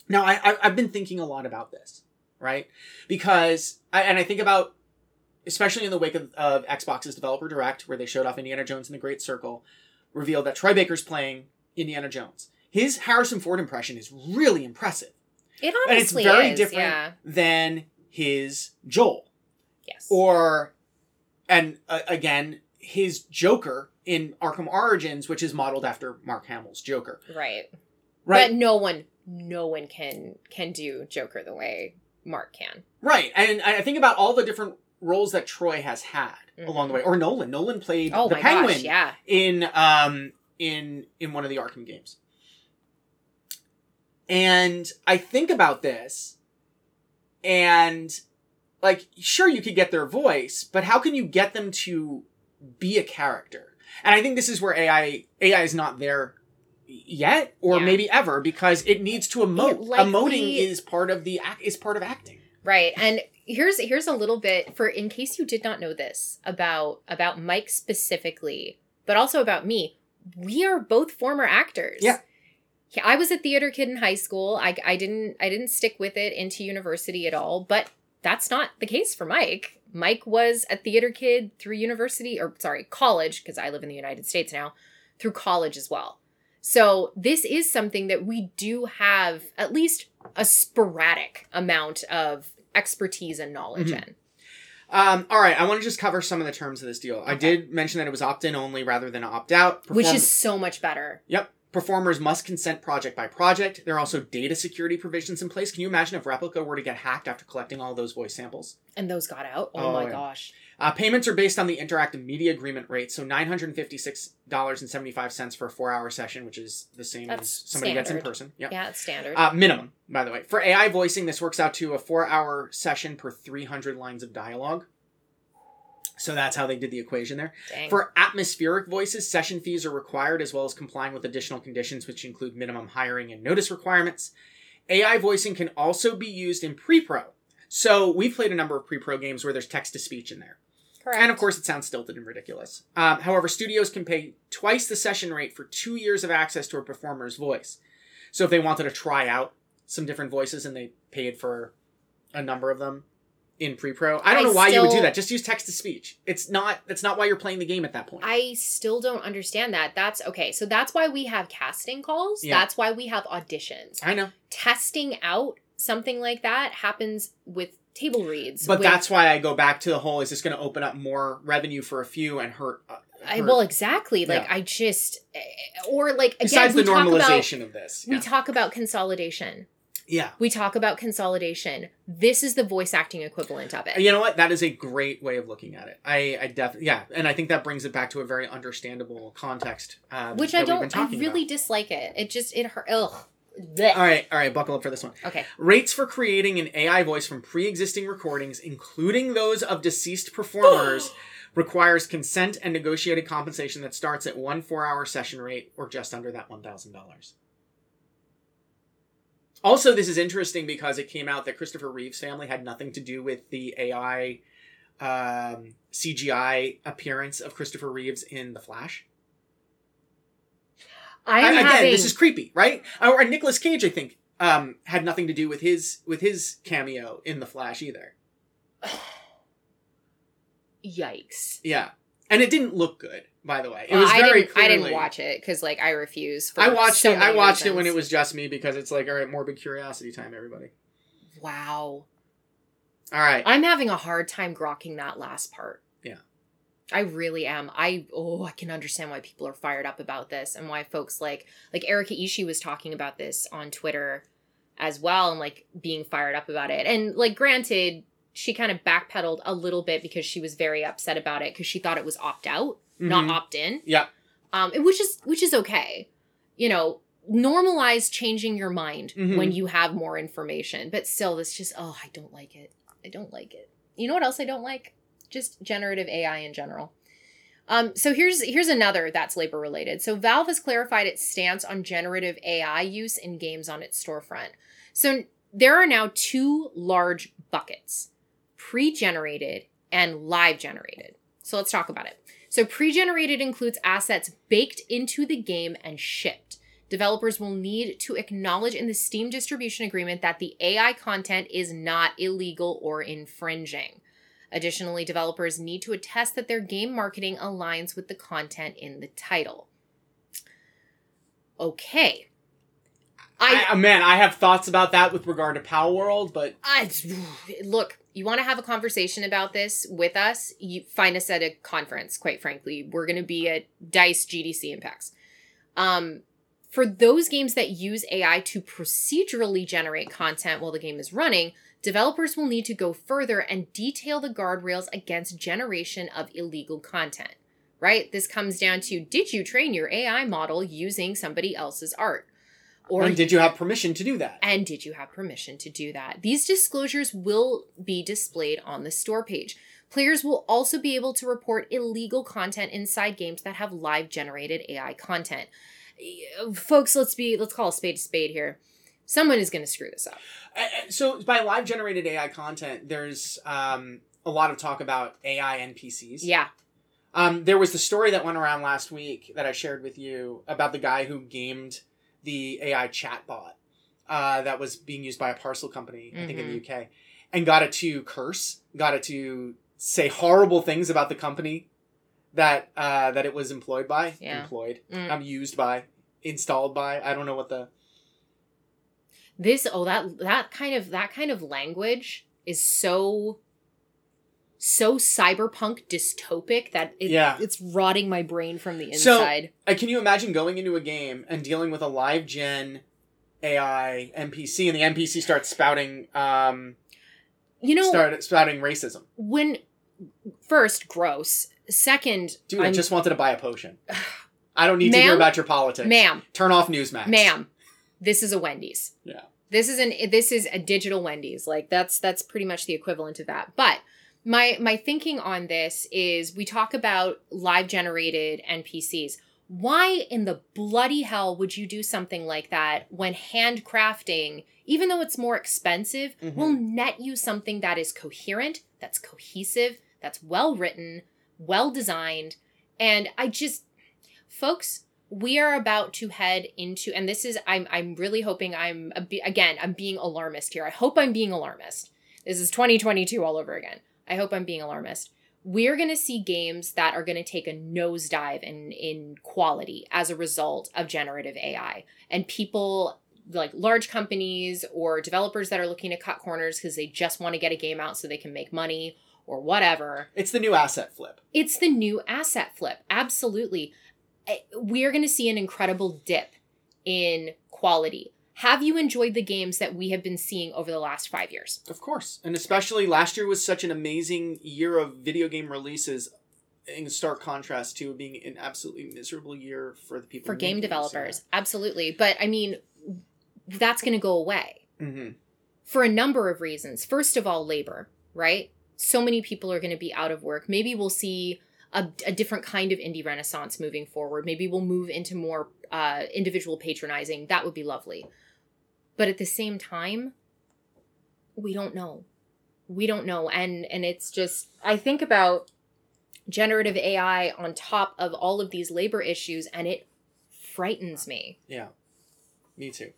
S1: Now, I, I, I've been thinking a lot about this, right? Because, I, and I think about, especially in the wake of, of Xbox's Developer Direct, where they showed off Indiana Jones and the Great Circle, revealed that Troy Baker's playing Indiana Jones. His Harrison Ford impression is really impressive
S2: it honestly is.
S1: and it's very
S2: is.
S1: different
S2: Yeah.
S1: than his Joel
S2: Yes.
S1: or and uh, again his Joker in Arkham Origins which is modeled after Mark Hamill's Joker
S2: right.
S1: right
S2: But no one, no one can can do Joker the way Mark can.
S1: right and I think about all the different roles that Troy has had
S2: Mhm.
S1: along the way or Nolan Nolan played
S2: Oh
S1: the Penguin
S2: gosh, yeah.
S1: in um in in one of the Arkham games. And I think about this and like sure you could get their voice, but how can you get them to be a character? And I think this is where AI AI is not there yet or
S2: Yeah.
S1: maybe ever because it needs to emote. Emoting is part of the act is part of acting.
S2: Right. And here's here's a little bit for in case you did not know this about about Mike specifically, but also about me. We are both former actors.
S1: Yeah.
S2: I was a theater kid in high school. I, I didn't I didn't stick with it into university at all, but that's not the case for Mike. Mike was a theater kid through university or sorry, college because I live in the United States now, through college as well. So this is something that we do have at least a sporadic amount of expertise and knowledge
S1: Mhm.
S2: in.
S1: Um, all right, I want to just cover some of the terms of this deal. I did mention that it was opt-in only rather than opt-out.
S2: Which is so much better.
S1: Yep. Performers must consent project by project. There are also data security provisions in place. Can you imagine if Replica were to get hacked after collecting all those voice samples?
S2: And those got out. Oh,
S1: Oh,
S2: my
S1: yeah.
S2: gosh.
S1: Uh, payments are based on the interactive media agreement rate, so nine hundred and fifty-six dollars and seventy-five cents for a four-hour session, which is the same
S2: That's
S1: as somebody gets in person. Yep.
S2: Yeah, it's standard.
S1: Uh, minimum, by the way. For AI voicing, this works out to a four-hour session per three hundred lines of dialogue. So that's how they did the equation there.
S2: Dang.
S1: For atmospheric voices, session fees are required as well as complying with additional conditions, which include minimum hiring and notice requirements. AI voicing can also be used in pre pro. So we've played a number of pre pro games where there's text to speech in there.
S2: Correct.
S1: And of course, it sounds stilted and ridiculous. Um, however, studios can pay twice the session rate for two years of access to a performer's voice. So if they wanted to try out some different voices and they paid for a number of them in pre-pro, I don't
S2: I
S1: know why you would do that. Just use text to speech. It's not. That's not why you're playing the game at that point.
S2: I still don't understand that. That's okay. So that's why we have casting calls.
S1: Yeah.
S2: That's why we have auditions.
S1: I know,
S2: Testing out something like that happens with table reads.
S1: but
S2: with-
S1: that's why I go back to the whole: is this going to open up more revenue for a few and hurt? Uh,
S2: I, well, exactly. Like
S1: Yeah.
S2: I just, eh, or like again,
S1: besides
S2: we
S1: the
S2: talk about
S1: normalization of this.
S2: we talk about consolidation.
S1: Yeah.
S2: We talk about consolidation. This is the voice acting equivalent of it.
S1: You know what? That is a great way of looking at it. I, I definitely, yeah, and I think that brings it back to a very understandable context, um,
S2: Which I don't. I really
S1: about.
S2: dislike it. It just it hurt. Ugh. Blech.
S1: All right, all right, buckle up for this one.
S2: Okay.
S1: Rates for creating an AI voice from pre-existing recordings, including those of deceased performers, requires consent and negotiated compensation that starts at one four-hour session rate or just under that one thousand dollars. Also, this is interesting because it came out that Christopher Reeve's family had nothing to do with the AI um, CGI appearance of Christopher Reeves in The Flash.
S2: I'm
S1: again,
S2: having.
S1: this is creepy, right? Or Nicolas Cage, I think, um, had nothing to do with his with his cameo in The Flash either.
S2: Yikes.
S1: Yeah, and it didn't look good, by the way. It
S2: Well,
S1: was
S2: I
S1: very
S2: didn't. I didn't watch it because like I refuse.
S1: I watched
S2: so
S1: it. I watched it when it was just me because it's like, all right, morbid curiosity time, everybody.
S2: Wow.
S1: All right,
S2: I'm having a hard time grokking that last part.
S1: Yeah.
S2: I really am. I oh, I can understand why people are fired up about this and why folks like like Erica Ishii was talking about this on Twitter as well and like being fired up about it. And like granted, she kind of backpedaled a little bit because she was very upset about it because she thought it was opt out, not
S1: Mhm.
S2: opt in.
S1: Yeah.
S2: Um, which is which is okay. You know, normalize changing your mind
S1: Mhm.
S2: when you have more information. But still, this just oh, I don't like it. I don't like it. You know what else I don't like? Just generative AI in general. Um, so here's here's another that's labor related. So Valve has clarified its stance on generative AI use in games on its storefront. So there are now two large buckets: pre-generated and live generated. So let's talk about it. So pre-generated includes assets baked into the game and shipped. Developers will need to acknowledge in the Steam distribution agreement that the AI content is not illegal or infringing. Additionally, developers need to attest that their game marketing aligns with the content in the title. Okay.
S1: I, uh, man, I have thoughts about that with regard to Palworld, but
S2: I look, you want to have a conversation about this with us? You find us at a conference. Quite frankly, we're going to be at Dice, GDC, PAX. Um, for those games that use AI to procedurally generate content while the game is running, developers will need to go further and detail the guardrails against generation of illegal content. Right? This comes down to did you train your AI model using somebody else's art?
S1: And did you have permission to do that?
S2: and did you have permission to do that? These disclosures will be displayed on the store page. Players will also be able to report illegal content inside games that have live generated AI content. Folks, let's be let's call a spade a spade here. Someone is going to screw this up.
S1: Uh, uh, So by live generated AI content, there's um, a lot of talk about AI NPCs.
S2: Yeah.
S1: Um, there was the story that went around last week that I shared with you about the guy who gamed the AI chatbot uh, that was being used by a parcel company, I think in the UK, and got it to curse, got it to say horrible things about the company that uh, that it was employed by,
S2: Yeah.
S1: employed,
S2: Mm.
S1: um, used by, installed by. I don't know what the
S2: This oh that that kind of that kind of language is so so cyberpunk dystopic that it,
S1: Yeah.
S2: it's rotting my brain from the
S1: So-
S2: inside.
S1: Uh, can you imagine going into a game and dealing with a live gen AI NPC, and the NPC starts spouting, um,
S2: you know,
S1: start spouting racism?
S2: when first gross, second,
S1: Dude, i
S2: I'm-
S1: just wanted to buy a potion. I don't need to hear about your politics.
S2: ma'am,
S1: turn off Newsmax.
S2: ma'am, this is a Wendy's.
S1: Yeah.
S2: This is an this is a digital Wendy's. Like that's that's pretty much the equivalent of that. But my my thinking on this is we talk about live generated NPCs. Why in the bloody hell would you do something like that when handcrafting, even though it's more expensive,
S1: Mhm.
S2: will net you something that is coherent, that's cohesive, that's well written, well designed, and I just folks we are about to head into and this is i'm i'm really hoping i'm again i'm being alarmist here i hope i'm being alarmist this is 2022 all over again i hope i'm being alarmist we're going to see games that are going to take a nosedive in in quality as a result of generative ai and people like large companies or developers that are looking to cut corners because they just want to get a game out so they can make money or whatever
S1: It's the new asset flip.
S2: it's the new asset flip. Absolutely. Eh, We're going to see an incredible dip in quality. Have you enjoyed the games that we have been seeing over the last five years?
S1: Of course. And especially last year was such an amazing year of video game releases in stark contrast to being an absolutely miserable year for the people
S2: For game developers, absolutely. But I mean, that's going to go away
S1: hmm
S2: for a number of reasons. First of all, labor, right? So many people are going to be out of work. Maybe we'll see a, a different kind of indie renaissance moving forward. Maybe we'll move into more uh, individual patronizing. That would be lovely. But at the same time, we don't know. We don't know. And and it's just I think about generative AI on top of all of these labor issues and it frightens me.
S1: Yeah. Me too.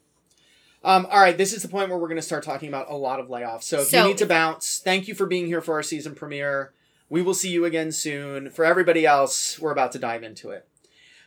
S1: Um, all right, this is the point where we're going to start talking about a lot of layoffs. So if
S2: So-
S1: you need to bounce, thank you for being here for our season premiere. We will see you again soon. For everybody else, we're about to dive into it.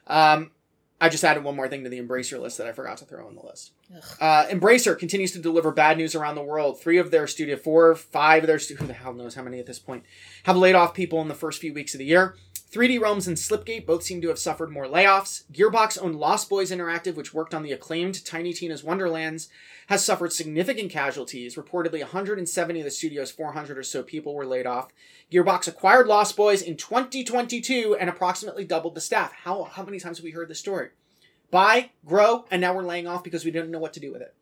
S1: Um, I just added one more thing to the Embracer list that I forgot to throw on the list. Uh, Embracer continues to deliver bad news around the world. Three of their studio, four, five of their stu- who the hell knows how many at this point, have laid off people in the first few weeks of the year. 3D Realms and Slipgate both seem to have suffered more layoffs. Gearbox owned Lost Boys Interactive, which worked on the acclaimed Tiny Tina's Wonderlands, has suffered significant casualties. Reportedly, 170 of the studio's 400 or so people were laid off. Gearbox acquired Lost Boys in 2022 and approximately doubled the staff. How, how many times have we heard this story? Buy, grow, and now we're laying off because we didn't know what to do with it.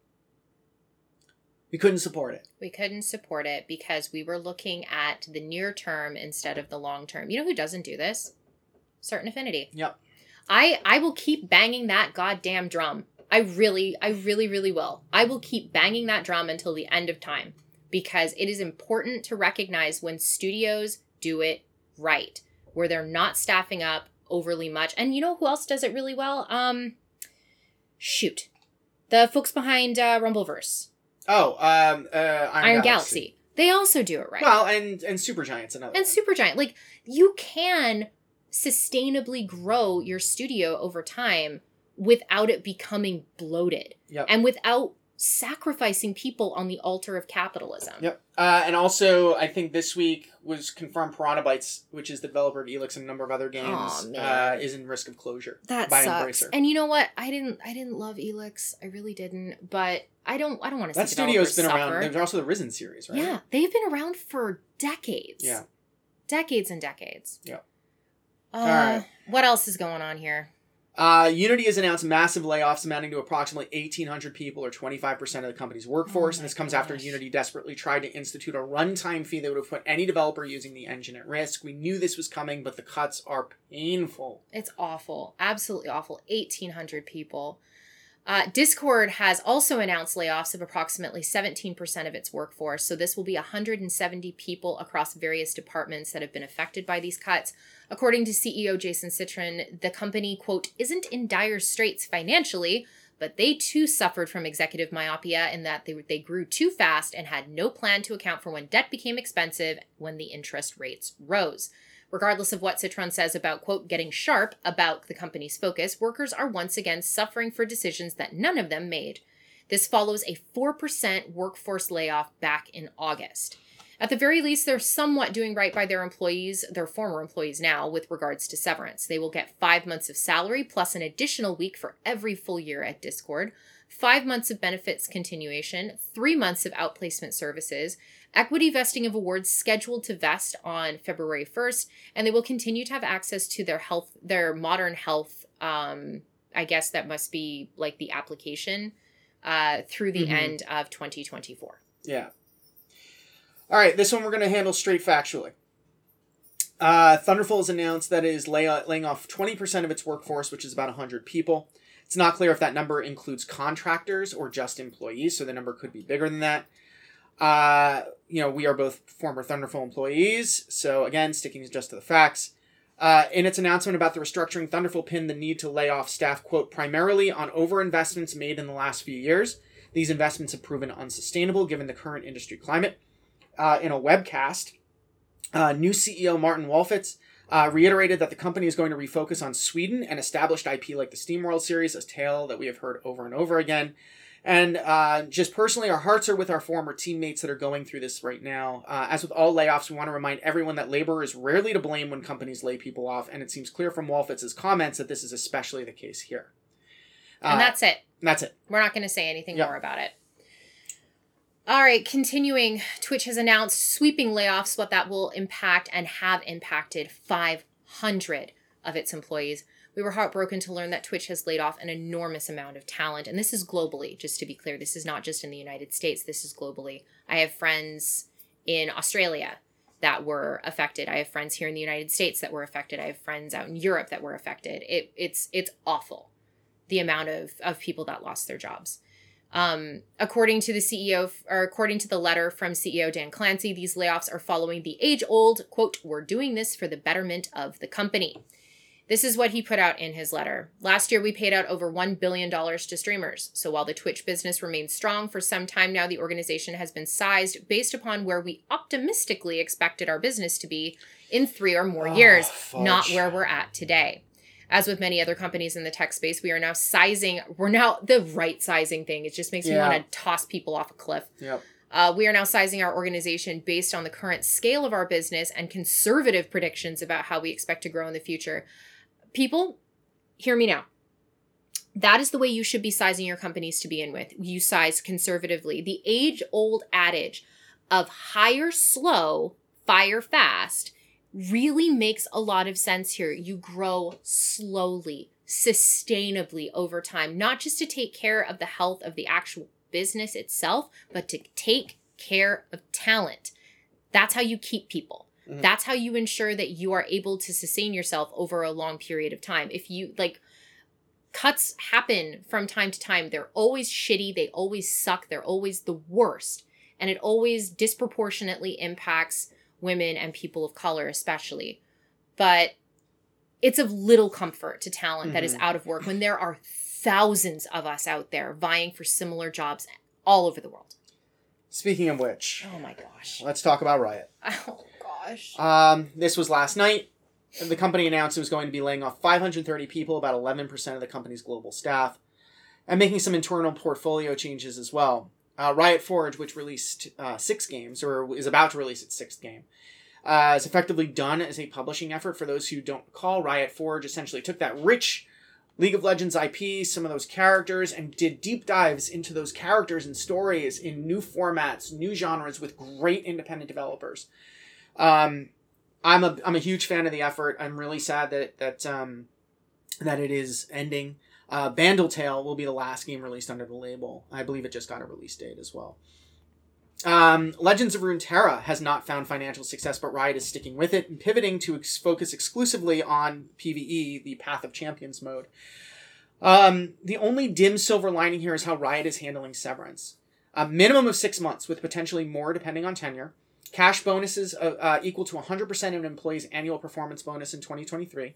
S1: We couldn't support it.
S2: We couldn't support it because we were looking at the near term instead of the long term. You know who doesn't do this? Certain Affinity.
S1: Yep.
S2: I I will keep banging that goddamn drum. I really I really really will. I will keep banging that drum until the end of time because it is important to recognize when studios do it right, where they're not staffing up overly much. And you know who else does it really well? Um shoot. The folks behind uh, Rumbleverse.
S1: Oh, um, uh, Iron,
S2: Iron Galaxy. They also do it right.
S1: Well, and and Supergiant's another.
S2: and
S1: one.
S2: Supergiant. Like you can sustainably grow your studio over time without it becoming bloated
S1: Yep.
S2: and without sacrificing people on the altar of capitalism.
S1: Yep. Uh, and also, I think this week was confirmed Piranha Bytes, which is the developer of Elex and a number of other games, uh, is in risk of closure.
S2: That
S1: by
S2: sucks.
S1: Embracer.
S2: And you know what? I didn't I didn't love Elex. I really didn't, but I don't I don't want to
S1: That studio's been
S2: suffer.
S1: around. There's also the Risen series, right?
S2: Yeah, they've been around for decades.
S1: Yeah.
S2: Decades and decades.
S1: Yeah.
S2: Uh. What else is going on here?
S1: Uh, Unity has announced massive layoffs amounting to approximately 1,800 people, or 25% of the company's workforce.
S2: Oh
S1: and this comes after. Unity desperately tried to institute a runtime fee that would have put any developer using the engine at risk. We knew this was coming, but the cuts are painful.
S2: It's awful. Absolutely awful. 1,800 people. Uh, Discord has also announced layoffs of approximately 17% of its workforce. So, this will be 170 people across various departments that have been affected by these cuts. According to CEO Jason Citron, the company, quote, isn't in dire straits financially, but they too suffered from executive myopia in that they, they grew too fast and had no plan to account for when debt became expensive when the interest rates rose. Regardless of what Citron says about, quote, getting sharp about the company's focus, workers are once again suffering for decisions that none of them made. This follows a 4% workforce layoff back in August. At the very least, they're somewhat doing right by their employees, their former employees now, with regards to severance. They will get five months of salary plus an additional week for every full year at Discord, five months of benefits continuation, three months of outplacement services, Equity vesting of awards scheduled to vest on February 1st, and they will continue to have access to their health, their modern health. Um, I guess that must be like the application uh, through the
S1: Mhm.
S2: end of 2024.
S1: Yeah. All right, this one we're going to handle straight factually. Uh, Thunderful has announced that it is lay- laying off 20% of its workforce, which is about 100 people. It's not clear if that number includes contractors or just employees, so the number could be bigger than that. Uh, you know, we are both former Thunderful employees, so again, sticking just to the facts. Uh, in its announcement about the restructuring, Thunderful pinned the need to lay off staff, quote, primarily on overinvestments made in the last few years. These investments have proven unsustainable given the current industry climate. Uh, in a webcast, uh, new CEO Martin Walfisz uh, reiterated that the company is going to refocus on Sweden and established IP like the SteamWorld series, a tale that we have heard over and over again. And uh, just personally, our hearts are with our former teammates that are going through this right now. Uh, as with all layoffs, we want to remind everyone that labor is rarely to blame when companies lay people off, and it seems clear from Walfisz's comments that this is especially the case here. Uh,
S2: And that's it.
S1: that's it.
S2: We're not going to say anything
S1: Yep.
S2: more about it. All right, continuing, Twitch has announced sweeping layoffs, what that will impact and have impacted 500 of its employees. We were heartbroken to learn that Twitch has laid off an enormous amount of talent, and this is globally, just to be clear. This is not just in the United States, this is globally. I have friends in Australia that were affected. I have friends here in the United States that were affected. I have friends out in Europe that were affected. It, it's it's awful the amount of, of people that lost their jobs. Um, according to the CEO, or according to the letter from CEO Dan Clancy, these layoffs are following the age old quote, we're doing this for the betterment of the company. This is what he put out in his letter. Last year, we paid out over $1 billion to streamers. So while the Twitch business remains strong for some time now, the organization has been sized based upon where we optimistically expected our business to be in three or more
S1: Oh,
S2: years,
S1: fudge.
S2: not where we're at today. As with many other companies in the tech space, we are now sizing, we're now the right sizing thing. It just makes me want to toss people off a cliff.
S1: Yep.
S2: Uh, we are now sizing our organization based on the current scale of our business and conservative predictions about how we expect to grow in the future. People, hear me now. That is the way you should be sizing your companies to begin with. You size conservatively. The age old adage of hire slow, fire fast really makes a lot of sense here. You grow slowly, sustainably over time, not just to take care of the health of the actual business itself, but to take care of talent. That's how you keep people.
S1: Mhm.
S2: That's how you ensure that you are able to sustain yourself over a long period of time. If you like, cuts happen from time to time. They're always shitty. They always suck. They're always the worst. And it always disproportionately impacts women and people of color, especially. But it's of little comfort to talent that is
S1: Mhm.
S2: out of work when there are thousands of us out there vying for similar jobs all over the world.
S1: Speaking of which,
S2: Oh my gosh.
S1: let's talk about Riot.
S2: Oh gosh.
S1: Um, this was last night. The company announced it was going to be laying off 530 people, about 11% of the company's global staff, and making some internal portfolio changes as well. Uh, Riot Forge, which released uh, six games, or is about to release its sixth game, uh, is effectively done as a publishing effort. For those who don't recall, Riot Forge essentially took that rich League of Legends IP, some of those characters, and did deep dives into those characters and stories in new formats, new genres with great independent developers. Um, I'm a I'm a huge fan of the effort. I'm really sad that that um, that it is ending. Uh, Bandle Tale will be the last game released under the label. I believe it just got a release date as well. Um, Legends of Runeterra has not found financial success, but Riot is sticking with it and pivoting to ex- focus exclusively on PvE, the Path of Champions mode. Um, the only dim silver lining here is how Riot is handling severance. A minimum of six months, with potentially more depending on tenure. Cash bonuses uh, uh, equal to 100% of an employee's annual performance bonus in 2023.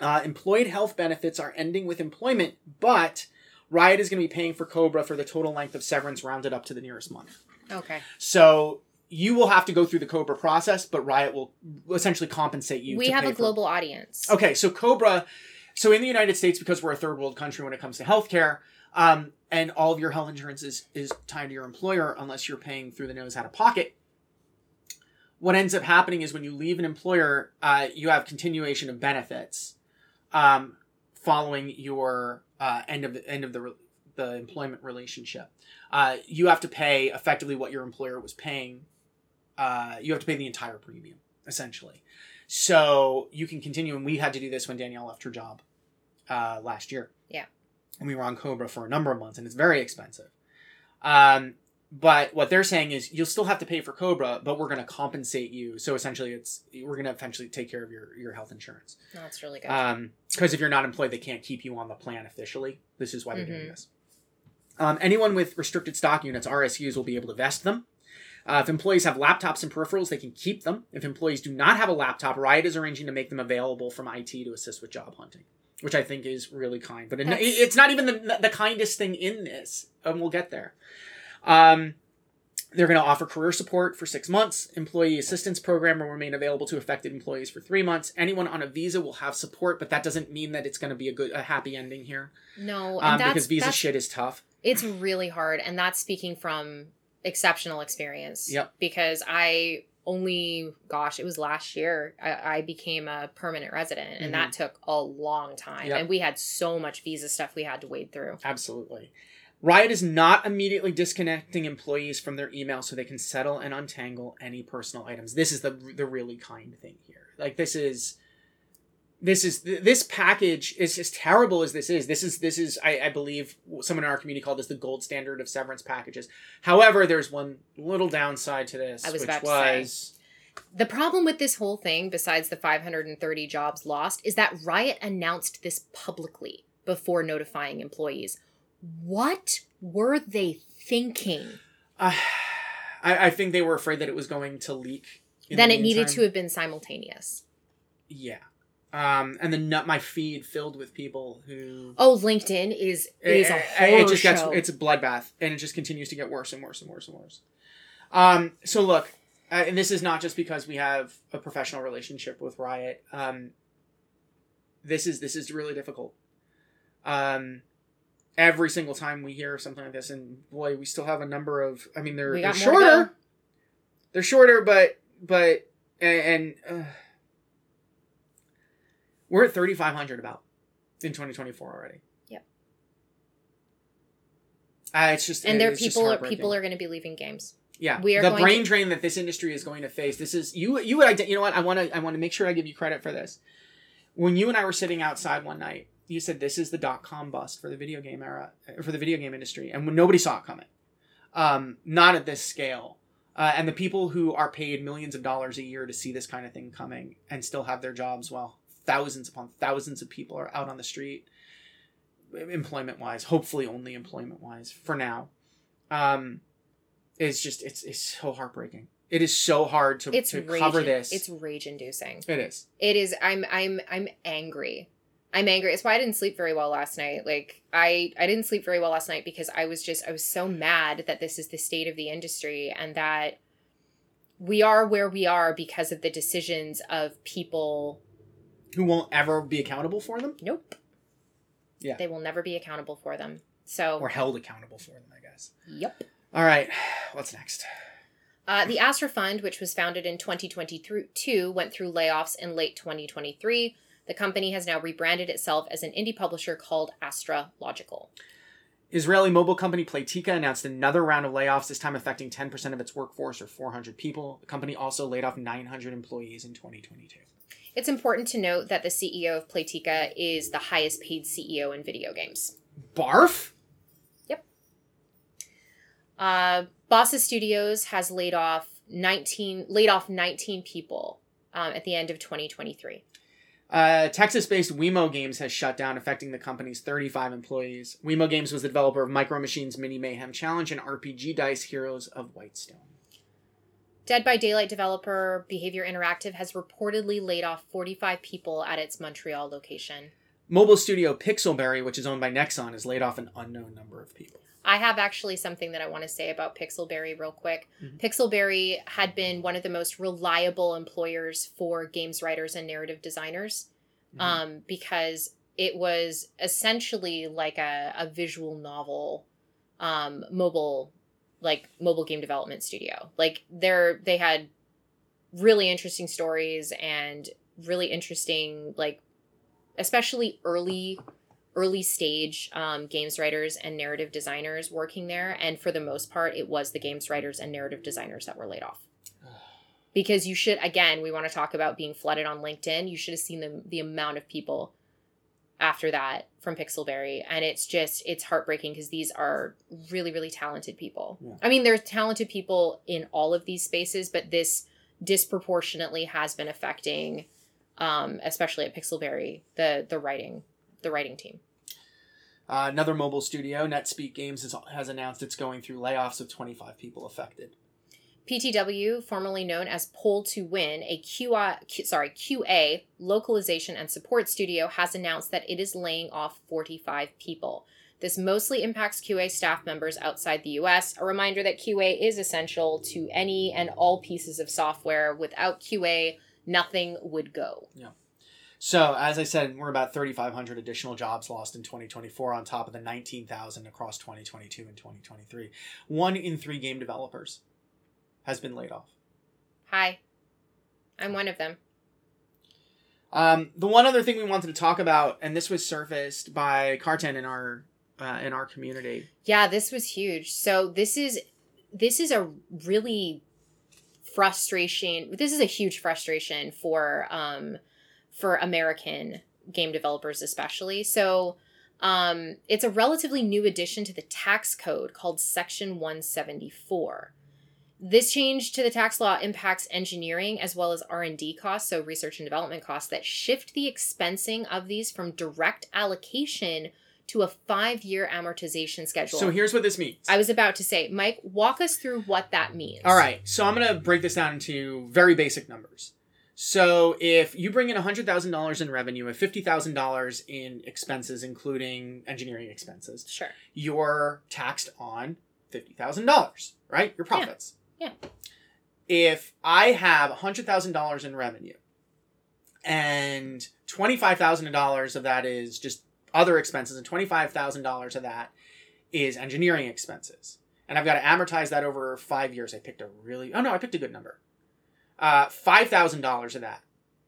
S1: Uh, employed health benefits are ending with employment, but Riot is going to be paying for Cobra for the total length of severance rounded up to the nearest month.
S2: Okay.
S1: So you will have to go through the Cobra process, but Riot will essentially compensate you.
S2: We have a
S1: for-
S2: global audience.
S1: Okay, so Cobra, so in the United States, because we're a third world country when it comes to healthcare, um, and all of your health insurance is, is tied to your employer unless you're paying through the nose out of pocket. What ends up happening is when you leave an employer, uh, you have continuation of benefits um, following your uh, end of the end of the the employment relationship. Uh, you have to pay effectively what your employer was paying. Uh, you have to pay the entire premium essentially. So you can continue, and we had to do this when Danielle left her job uh, last year.
S2: Yeah.
S1: And we were on Cobra for a number of months, and it's very expensive. Um, but what they're saying is you'll still have to pay for Cobra, but we're going to compensate you. So essentially, it's we're going to eventually take care of your your health insurance.
S2: No, that's really good.
S1: Um, because if you're not employed, they can't keep you on the plan officially. This is why they're doing
S2: Mhm.
S1: this. Um, anyone with restricted stock units, RSUs, will be able to vest them. Uh, if employees have laptops and peripherals, they can keep them. If employees do not have a laptop, Riot is arranging to make them available from IT to assist with job hunting, which I think is really kind. But it, it's not even the, the kindest thing in this, and we'll get there. Um, they're going to offer career support for six months. Employee assistance program will remain available to affected employees for three months. Anyone on a visa will have support, but that doesn't mean that it's going to be a good, a happy ending here.
S2: no, and
S1: Um,
S2: that's
S1: because visa shit is tough.
S2: it's really hard and that's speaking from exceptional experience
S1: Yep.
S2: because i only gosh it was last year i, I became a permanent resident and that took a long time
S1: Mm-hmm. Yep.
S2: and we had so much visa stuff we had to wade through
S1: Absolutely. Riot is not immediately disconnecting employees from their email so they can settle and untangle any personal items. This is the the really kind thing here. Like this is this is this package is as terrible as this is. This is this is I, I believe someone in our community called this the gold standard of severance packages. However, there's one little downside to this,
S2: I was
S1: which
S2: about to say.
S1: was
S2: the problem with this whole thing besides the 530 jobs lost is that riot announced this publicly before notifying employees what were they thinking
S1: uh, I, I think they were afraid that it was going to leak.
S2: then
S1: the
S2: it needed to have been simultaneous
S1: Yeah. Um, and then nut my feed filled with people who
S2: oh linkedin is is a
S1: it,
S2: horror
S1: it just gets
S2: show.
S1: it's a bloodbath and it just continues to get worse and worse and worse and worse. Um, so look, uh, and this is not just because we have a professional relationship with Riot. Um, this is this is really difficult. Um, every single time we hear something like this, and boy, we still have a number of. I mean, they're they're
S2: got more to
S1: shorter. They're shorter, but but and, and uh, we're at thirty five hundred about in twenty twenty four already.
S2: Yep.
S1: Uh, it's just
S2: and there
S1: it's
S2: people are people are going to be leaving games
S1: yeah
S2: we are
S1: the brain
S2: to-
S1: drain that this industry is going to face. This is you you would ide- you know what I want to I want to make sure I give you credit for this. When you and I were sitting outside one night, you said this is the dot com bust for the video game era for the video game industry, and when nobody saw it coming, um, not at this scale. Uh, and the people who are paid millions of dollars a year to see this kind of thing coming and still have their jobs while thousands upon thousands of people are out on the street employment wise hopefully only employment wise for now. Um it's just it's it's so heartbreaking. It is so hard to,
S2: it's
S1: to
S2: rage
S1: cover this.
S2: it's rage inducing
S1: it is.
S2: It is i'm i'm i'm angry i'm angry. It's why i didn't sleep very well last night. Like i i didn't sleep very well last night because i was just i was so mad that this is the state of the industry and that we are where we are because of the decisions of people
S1: who won't ever be accountable for them?
S2: Nope.
S1: Yeah.
S2: they will never be accountable for them. So
S1: or held accountable for them i guess.
S2: Yep
S1: all right. What's next?
S2: Uh, the Astra Fund, which was founded in 2022, went through layoffs in late 2023. The company has now rebranded itself as an indie publisher called Astra Logical.
S1: Israeli mobile company Playtika announced another round of layoffs, this time affecting 10% of its workforce or 400 people. The company also laid off 900 employees in 2022.
S2: It's important to note that the CEO of Playtika is the highest paid CEO in video games.
S1: Barf? Yep.
S2: Uh, Bosses Studios has laid off 19 laid off 19 people um, at the end of 2023.
S1: Uh, Texas-based Wemo Games has shut down, affecting the company's 35 employees. Wemo Games was the developer of Micro Machines Mini Mayhem Challenge and RPG Dice Heroes of Whitestone.
S2: Dead by Daylight developer Behaviour Interactive has reportedly laid off 45 people at its Montreal location.
S1: Mobile studio Pixelberry, which is owned by Nexon, has laid off an unknown number of people.
S2: I have actually something that I want to say about Pixelberry real quick.
S1: Mhm.
S2: Pixelberry had been one of the most reliable employers for games writers and narrative designers
S1: Mhm.
S2: um, because it was essentially like a, a visual novel um, mobile like mobile game development studio like they're they had really interesting stories and really interesting like especially early early stage um, games writers and narrative designers working there and for the most part it was the games writers and narrative designers that were laid off. Because you should again we want to talk about being flooded on linkedin. You should have seen the, the amount of people after that from pixelberry and it's just it's heartbreaking because these are really really talented people.
S1: Yeah.
S2: i mean there's talented people in all of these spaces but this disproportionately has been affecting um, especially at pixelberry the the writing the writing team
S1: Uh, another mobile studio, NetSpeak Games, has, has announced it's going through layoffs of 25 people affected.
S2: PTW, formerly known as Pole to Win, a QA, Q, sorry, QA localization and support studio, has announced that it is laying off 45 people. This mostly impacts QA staff members outside the US. A reminder that QA is essential to any and all pieces of software. Without QA, nothing would go.
S1: So, as I said, we're about 3,500 additional jobs lost in 2024 on top of the 19,000 across 2022 and 2023. One in three game developers has been laid off.
S2: Hi, I'm one of them.
S1: Um, the one other thing we wanted to talk about, and this was surfaced by Carten in our uh, in our community.
S2: Yeah, this was huge. So this is this is a really frustration. This is a huge frustration for um for American game developers especially. So um it's a relatively new addition to the tax code called Section 174. This change to the tax law impacts engineering as well as R&D costs, so research and development costs that shift the expensing of these from direct allocation to a 5-year amortization schedule.
S1: So here's what this means.
S2: I was about to say, Mike, walk us through what that means.
S1: All right, so I'm gonna break this down into very basic numbers. So if you bring in $100,000 in revenue and $50,000 in expenses, including engineering expenses,
S2: Sure.
S1: you're taxed on $50,000, right? Your profits.
S2: Yeah.
S1: If I have $100,000 in revenue and $25,000 of that is just other expenses and $25,000 of that is engineering expenses. And I've got to amortize that over five years. I picked a really, oh no, I picked a good number. Uh, $5,000 of that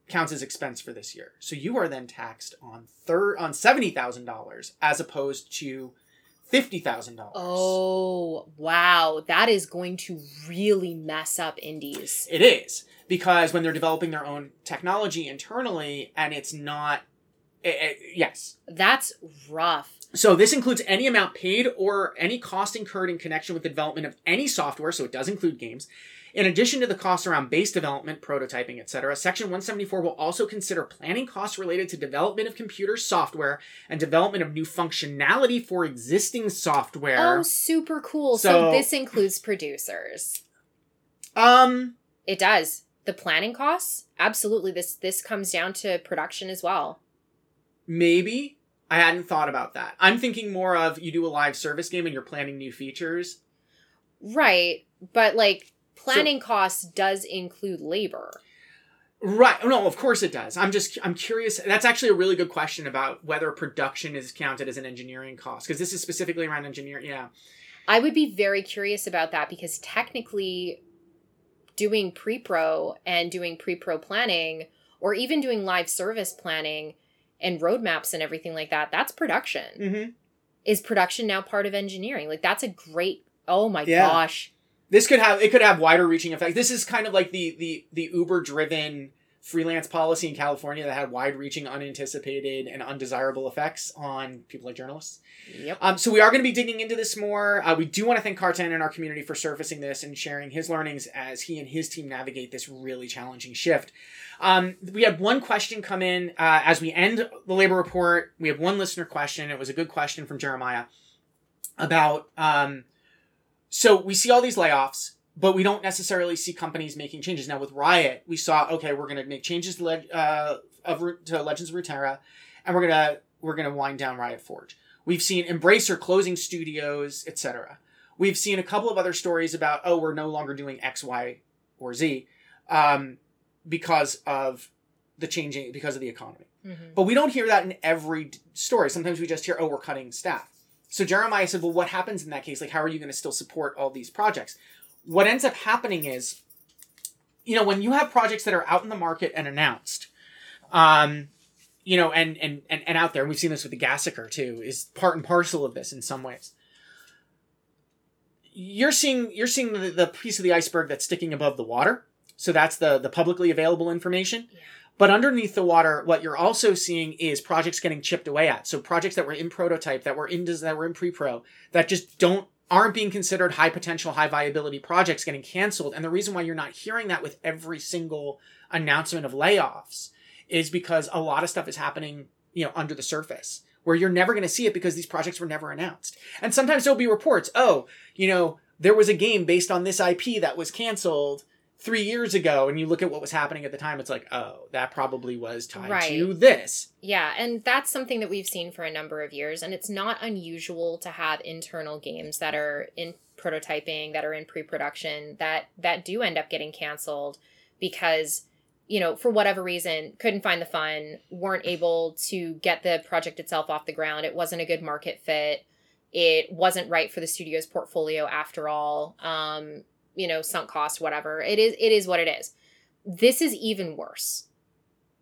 S1: counts as expense for this year. So you are then taxed on third on $70,000 as opposed to $50,000.
S2: Oh, wow. That is going to really mess up indies.
S1: It is because when they're developing their own technology internally and it's not eh, eh, yes.
S2: That's rough.
S1: So this includes any amount paid or any cost incurred in connection with the development of any software, so it does include games. In addition to the costs around base development, prototyping, etc., Section 174 will also consider planning costs related to development of computer software and development of new functionality for existing software.
S2: Oh, super cool. So,
S1: So-
S2: this includes producers.
S1: um
S2: It does. The planning costs? Absolutely. This this comes down to production as well.
S1: Maybe. I hadn't thought about that. I'm thinking more of you do a live service game and you're planning new features.
S2: Right. But like planning costs does include labor.
S1: Right. No, of course it does. I'm just I'm curious. That's actually a really good question about whether production is counted as an engineering cost because this is specifically around engineering. Yeah.
S2: I would be very curious about that because technically doing pre-pro and doing pre-pro planning or even doing live service planning and roadmaps and everything like that, that's production.
S1: Mm-hmm.
S2: Is production now part of engineering? Like that's a great Oh my
S1: Yeah.
S2: gosh.
S1: This could have it could have wider reaching effects. This is kind of like the the the Uber driven freelance policy in California that had wide-reaching, unanticipated, and undesirable effects on people like journalists.
S2: Yep.
S1: Um, so we are going to be digging into this more. Uh, we do want to thank Cartan and our community for surfacing this and sharing his learnings as he and his team navigate this really challenging shift. Um, we had one question come in uh, as we end the labor report. We have one listener question. It was a good question from Jeremiah about. Um, so we see all these layoffs, but we don't necessarily see companies making changes. Now with Riot, we saw okay, we're going to make changes to, Le- uh, of to Legends of Runeterra, and we're gonna we're gonna wind down Riot Forge. We've seen Embracer closing studios, etc. We've seen a couple of other stories about oh, we're no longer doing X, Y, or Z um, because of the changing because of the economy.
S2: Mhm.
S1: But we don't hear that in every story. Sometimes we just hear, oh, we're cutting staff. So Jeremiah said, well, what happens in that case? Like, how are you going to still support all these projects? What ends up happening is, you know, when you have projects that are out in the market and announced, um, you know, and, and, and, and out there, and we've seen this with the Gassiker too, is part and parcel of this in some ways. You're seeing you're seeing the, the piece of the iceberg that's sticking above the water. So that's the the publicly available information.
S2: Yeah.
S1: But underneath the water, what you're also seeing is projects getting chipped away at. So projects that were in prototype, that were in that were in pre-pro, that just don't aren't being considered high potential, high viability projects getting canceled. And the reason why you're not hearing that with every single announcement of layoffs is because a lot of stuff is happening, you know, under the surface where you're never going to see it because these projects were never announced. And sometimes there'll be reports, oh, you know, there was a game based on this IP that was canceled three years ago, and you look at what was happening at the time, it's like, oh, that probably was tied
S2: Right.
S1: to this.
S2: Yeah, and that's something that we've seen for a number of years, and it's not unusual to have internal games that are in prototyping, that are in pre-production, that that do end up getting canceled because you know for whatever reason couldn't find the fun, weren't able to get the project itself off the ground. It wasn't a good market fit. It wasn't right for the studio's portfolio after all. Um, you know, sunk cost, whatever. It is. It is what it is. This is even worse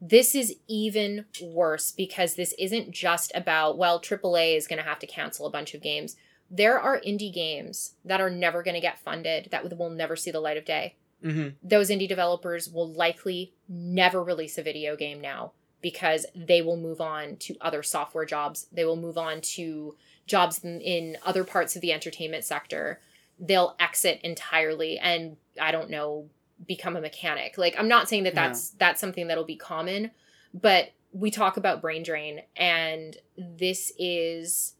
S2: this is even worse because this isn't just about well AAA is going to have to cancel a bunch of games. There are indie games that are never going to get funded that will never see the light of day.
S1: Mm-hmm.
S2: Those indie developers will likely never release a video game now because they will move on to other software jobs. They will move on to jobs in, in other parts of the entertainment sector. They'll exit entirely and I don't know become a mechanic. Like I'm not saying that that's that's something that'll be common, but we talk about brain drain and this is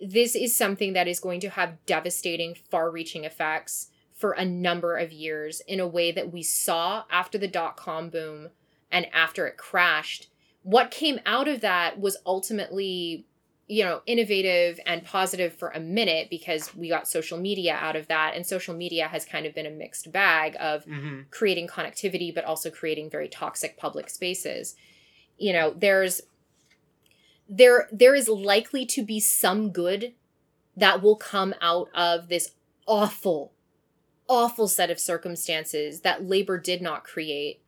S2: this is something that is going to have devastating far-reaching effects for a number of years in a way that we saw after the dot-com boom and after it crashed. What came out of that was ultimately you know, innovative and positive for a minute because we got social media out of that. And social media has kind of been a mixed bag of
S1: Mm-hmm.
S2: creating connectivity, but also creating very toxic public spaces. You know, there's there there is likely to be some good that will come out of this awful, awful set of circumstances that labor did not create.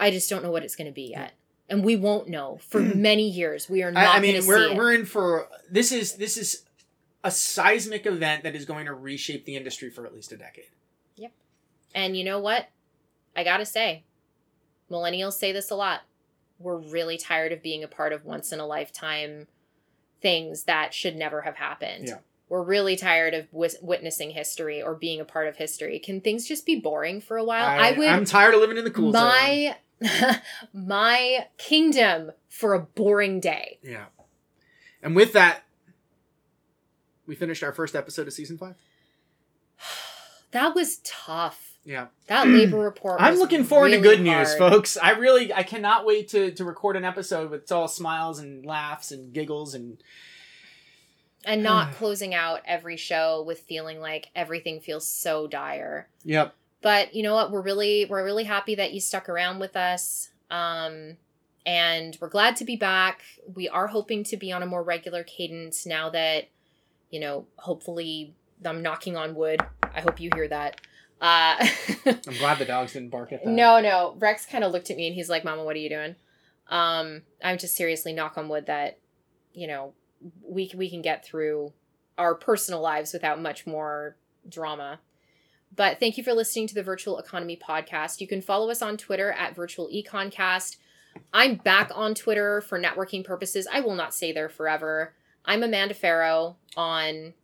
S2: I just don't know what it's going to be yet. And we won't know for hmm. many years. We are not
S1: I, I mean, we're we're in for this is this is a seismic event that is going to reshape the industry for at least a decade. Yep.
S2: And you know what? I gotta say, millennials say this a lot. We're really tired of being a part of once in a lifetime things that should never have happened.
S1: Yeah.
S2: We're really tired of wis- witnessing history or being a part of history. Can things just be boring for a while? I, would.
S1: I'm tired of living in the cool zone.
S2: My my kingdom for a boring day.
S1: Yeah. And with that, we finished our first episode of season five.
S2: That was tough.
S1: Yeah.
S2: That labor report.
S1: I'm looking forward to
S2: really
S1: good news, folks. I really I cannot wait to to record an episode with all smiles and laughs and giggles and
S2: and not closing out every show with feeling like everything feels so dire.
S1: Yep.
S2: But you know what? We're really we're really happy that you stuck around with us. Um and we're glad to be back. We are hoping to be on a more regular cadence now that you know, hopefully I'm knocking on wood. I hope you hear that. Uh
S1: I'm glad the dogs didn't bark at that.
S2: No, no. Rex kind of looked at me and he's like, "Mama, what are you doing?" Um, I'm just seriously knock on wood that, you know, we we can get through our personal lives without much more drama. But thank you for listening to the Virtual Economy podcast. You can follow us on Twitter at Virtual Econcast. I'm back on Twitter for networking purposes. I will not stay there forever. I'm Amanda Farough on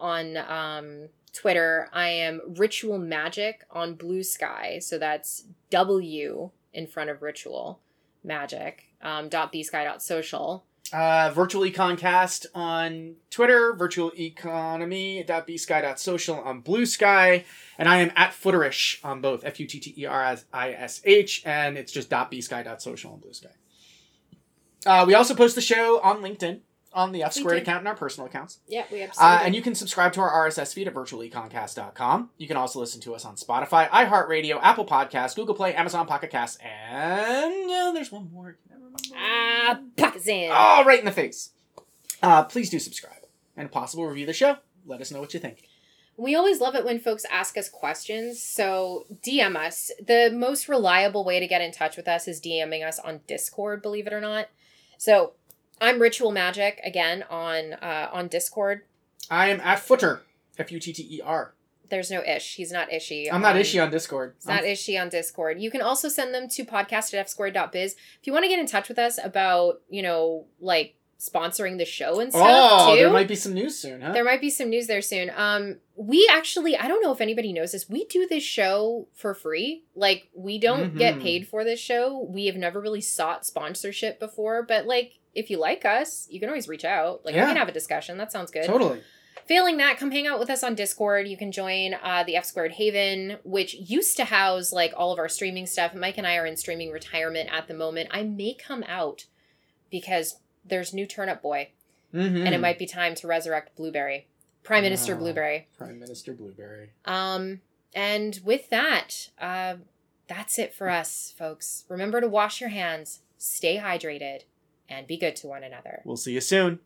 S2: on um, Twitter. I am Ritual Magic on Blue Sky. So that's W in front of Ritual Magic. Um, dot bsky dot social.
S1: Uh, Virtual Econcast on Twitter, Virtual Economy.bsky.social on Blue Sky, and I am at Futterish on both F U T T E R I S H, and it's just .bsky.social on Blue Sky. Uh, we also post the show on LinkedIn on the F Squared account and our personal accounts.
S2: Yeah, we absolutely.
S1: Uh, and you can subscribe to our RSS feed at virtualeconcast.com. You can also listen to us on Spotify, iHeartRadio, Apple Podcasts, Google Play, Amazon Pocket Casts, and uh, there's one more.
S2: Ah, in.
S1: Oh, right in the face. Uh, please do subscribe and if possible review the show. Let us know what you think.
S2: We always love it when folks ask us questions. So DM us. The most reliable way to get in touch with us is DMing us on Discord, believe it or not. So I'm Ritual Magic again on uh, on Discord.
S1: I am at Futter, F U T T E R.
S2: There's no ish. He's not ishy.
S1: I'm not ishy on Discord.
S2: It's not ishy on Discord. You can also send them to podcast at fsquared.biz. If you want to get in touch with us about, you know, like sponsoring the show and stuff
S1: oh,
S2: too.
S1: there might be some news soon, huh?
S2: There might be some news there soon. Um, we actually, I don't know if anybody knows this. We do this show for free. Like, we don't get
S1: Mhm.
S2: paid for this show. We have never really sought sponsorship before. But like, if you like us, you can always reach out. Like,
S1: Yeah.
S2: we can have a discussion. That sounds good.
S1: Totally.
S2: Failing that, come hang out with us on Discord. You can join uh, the F Squared Haven, which used to house like all of our streaming stuff. Mike and I are in streaming retirement at the moment. I may come out because there's new Turnip Boy,
S1: Mm-hmm.
S2: and it might be time to resurrect Blueberry, Prime Minister
S1: Oh.
S2: Blueberry.
S1: Prime Minister Blueberry.
S2: Um, and with that, uh, that's it for us, folks. Remember to wash your hands, stay hydrated, and be good to one another.
S1: We'll see you soon.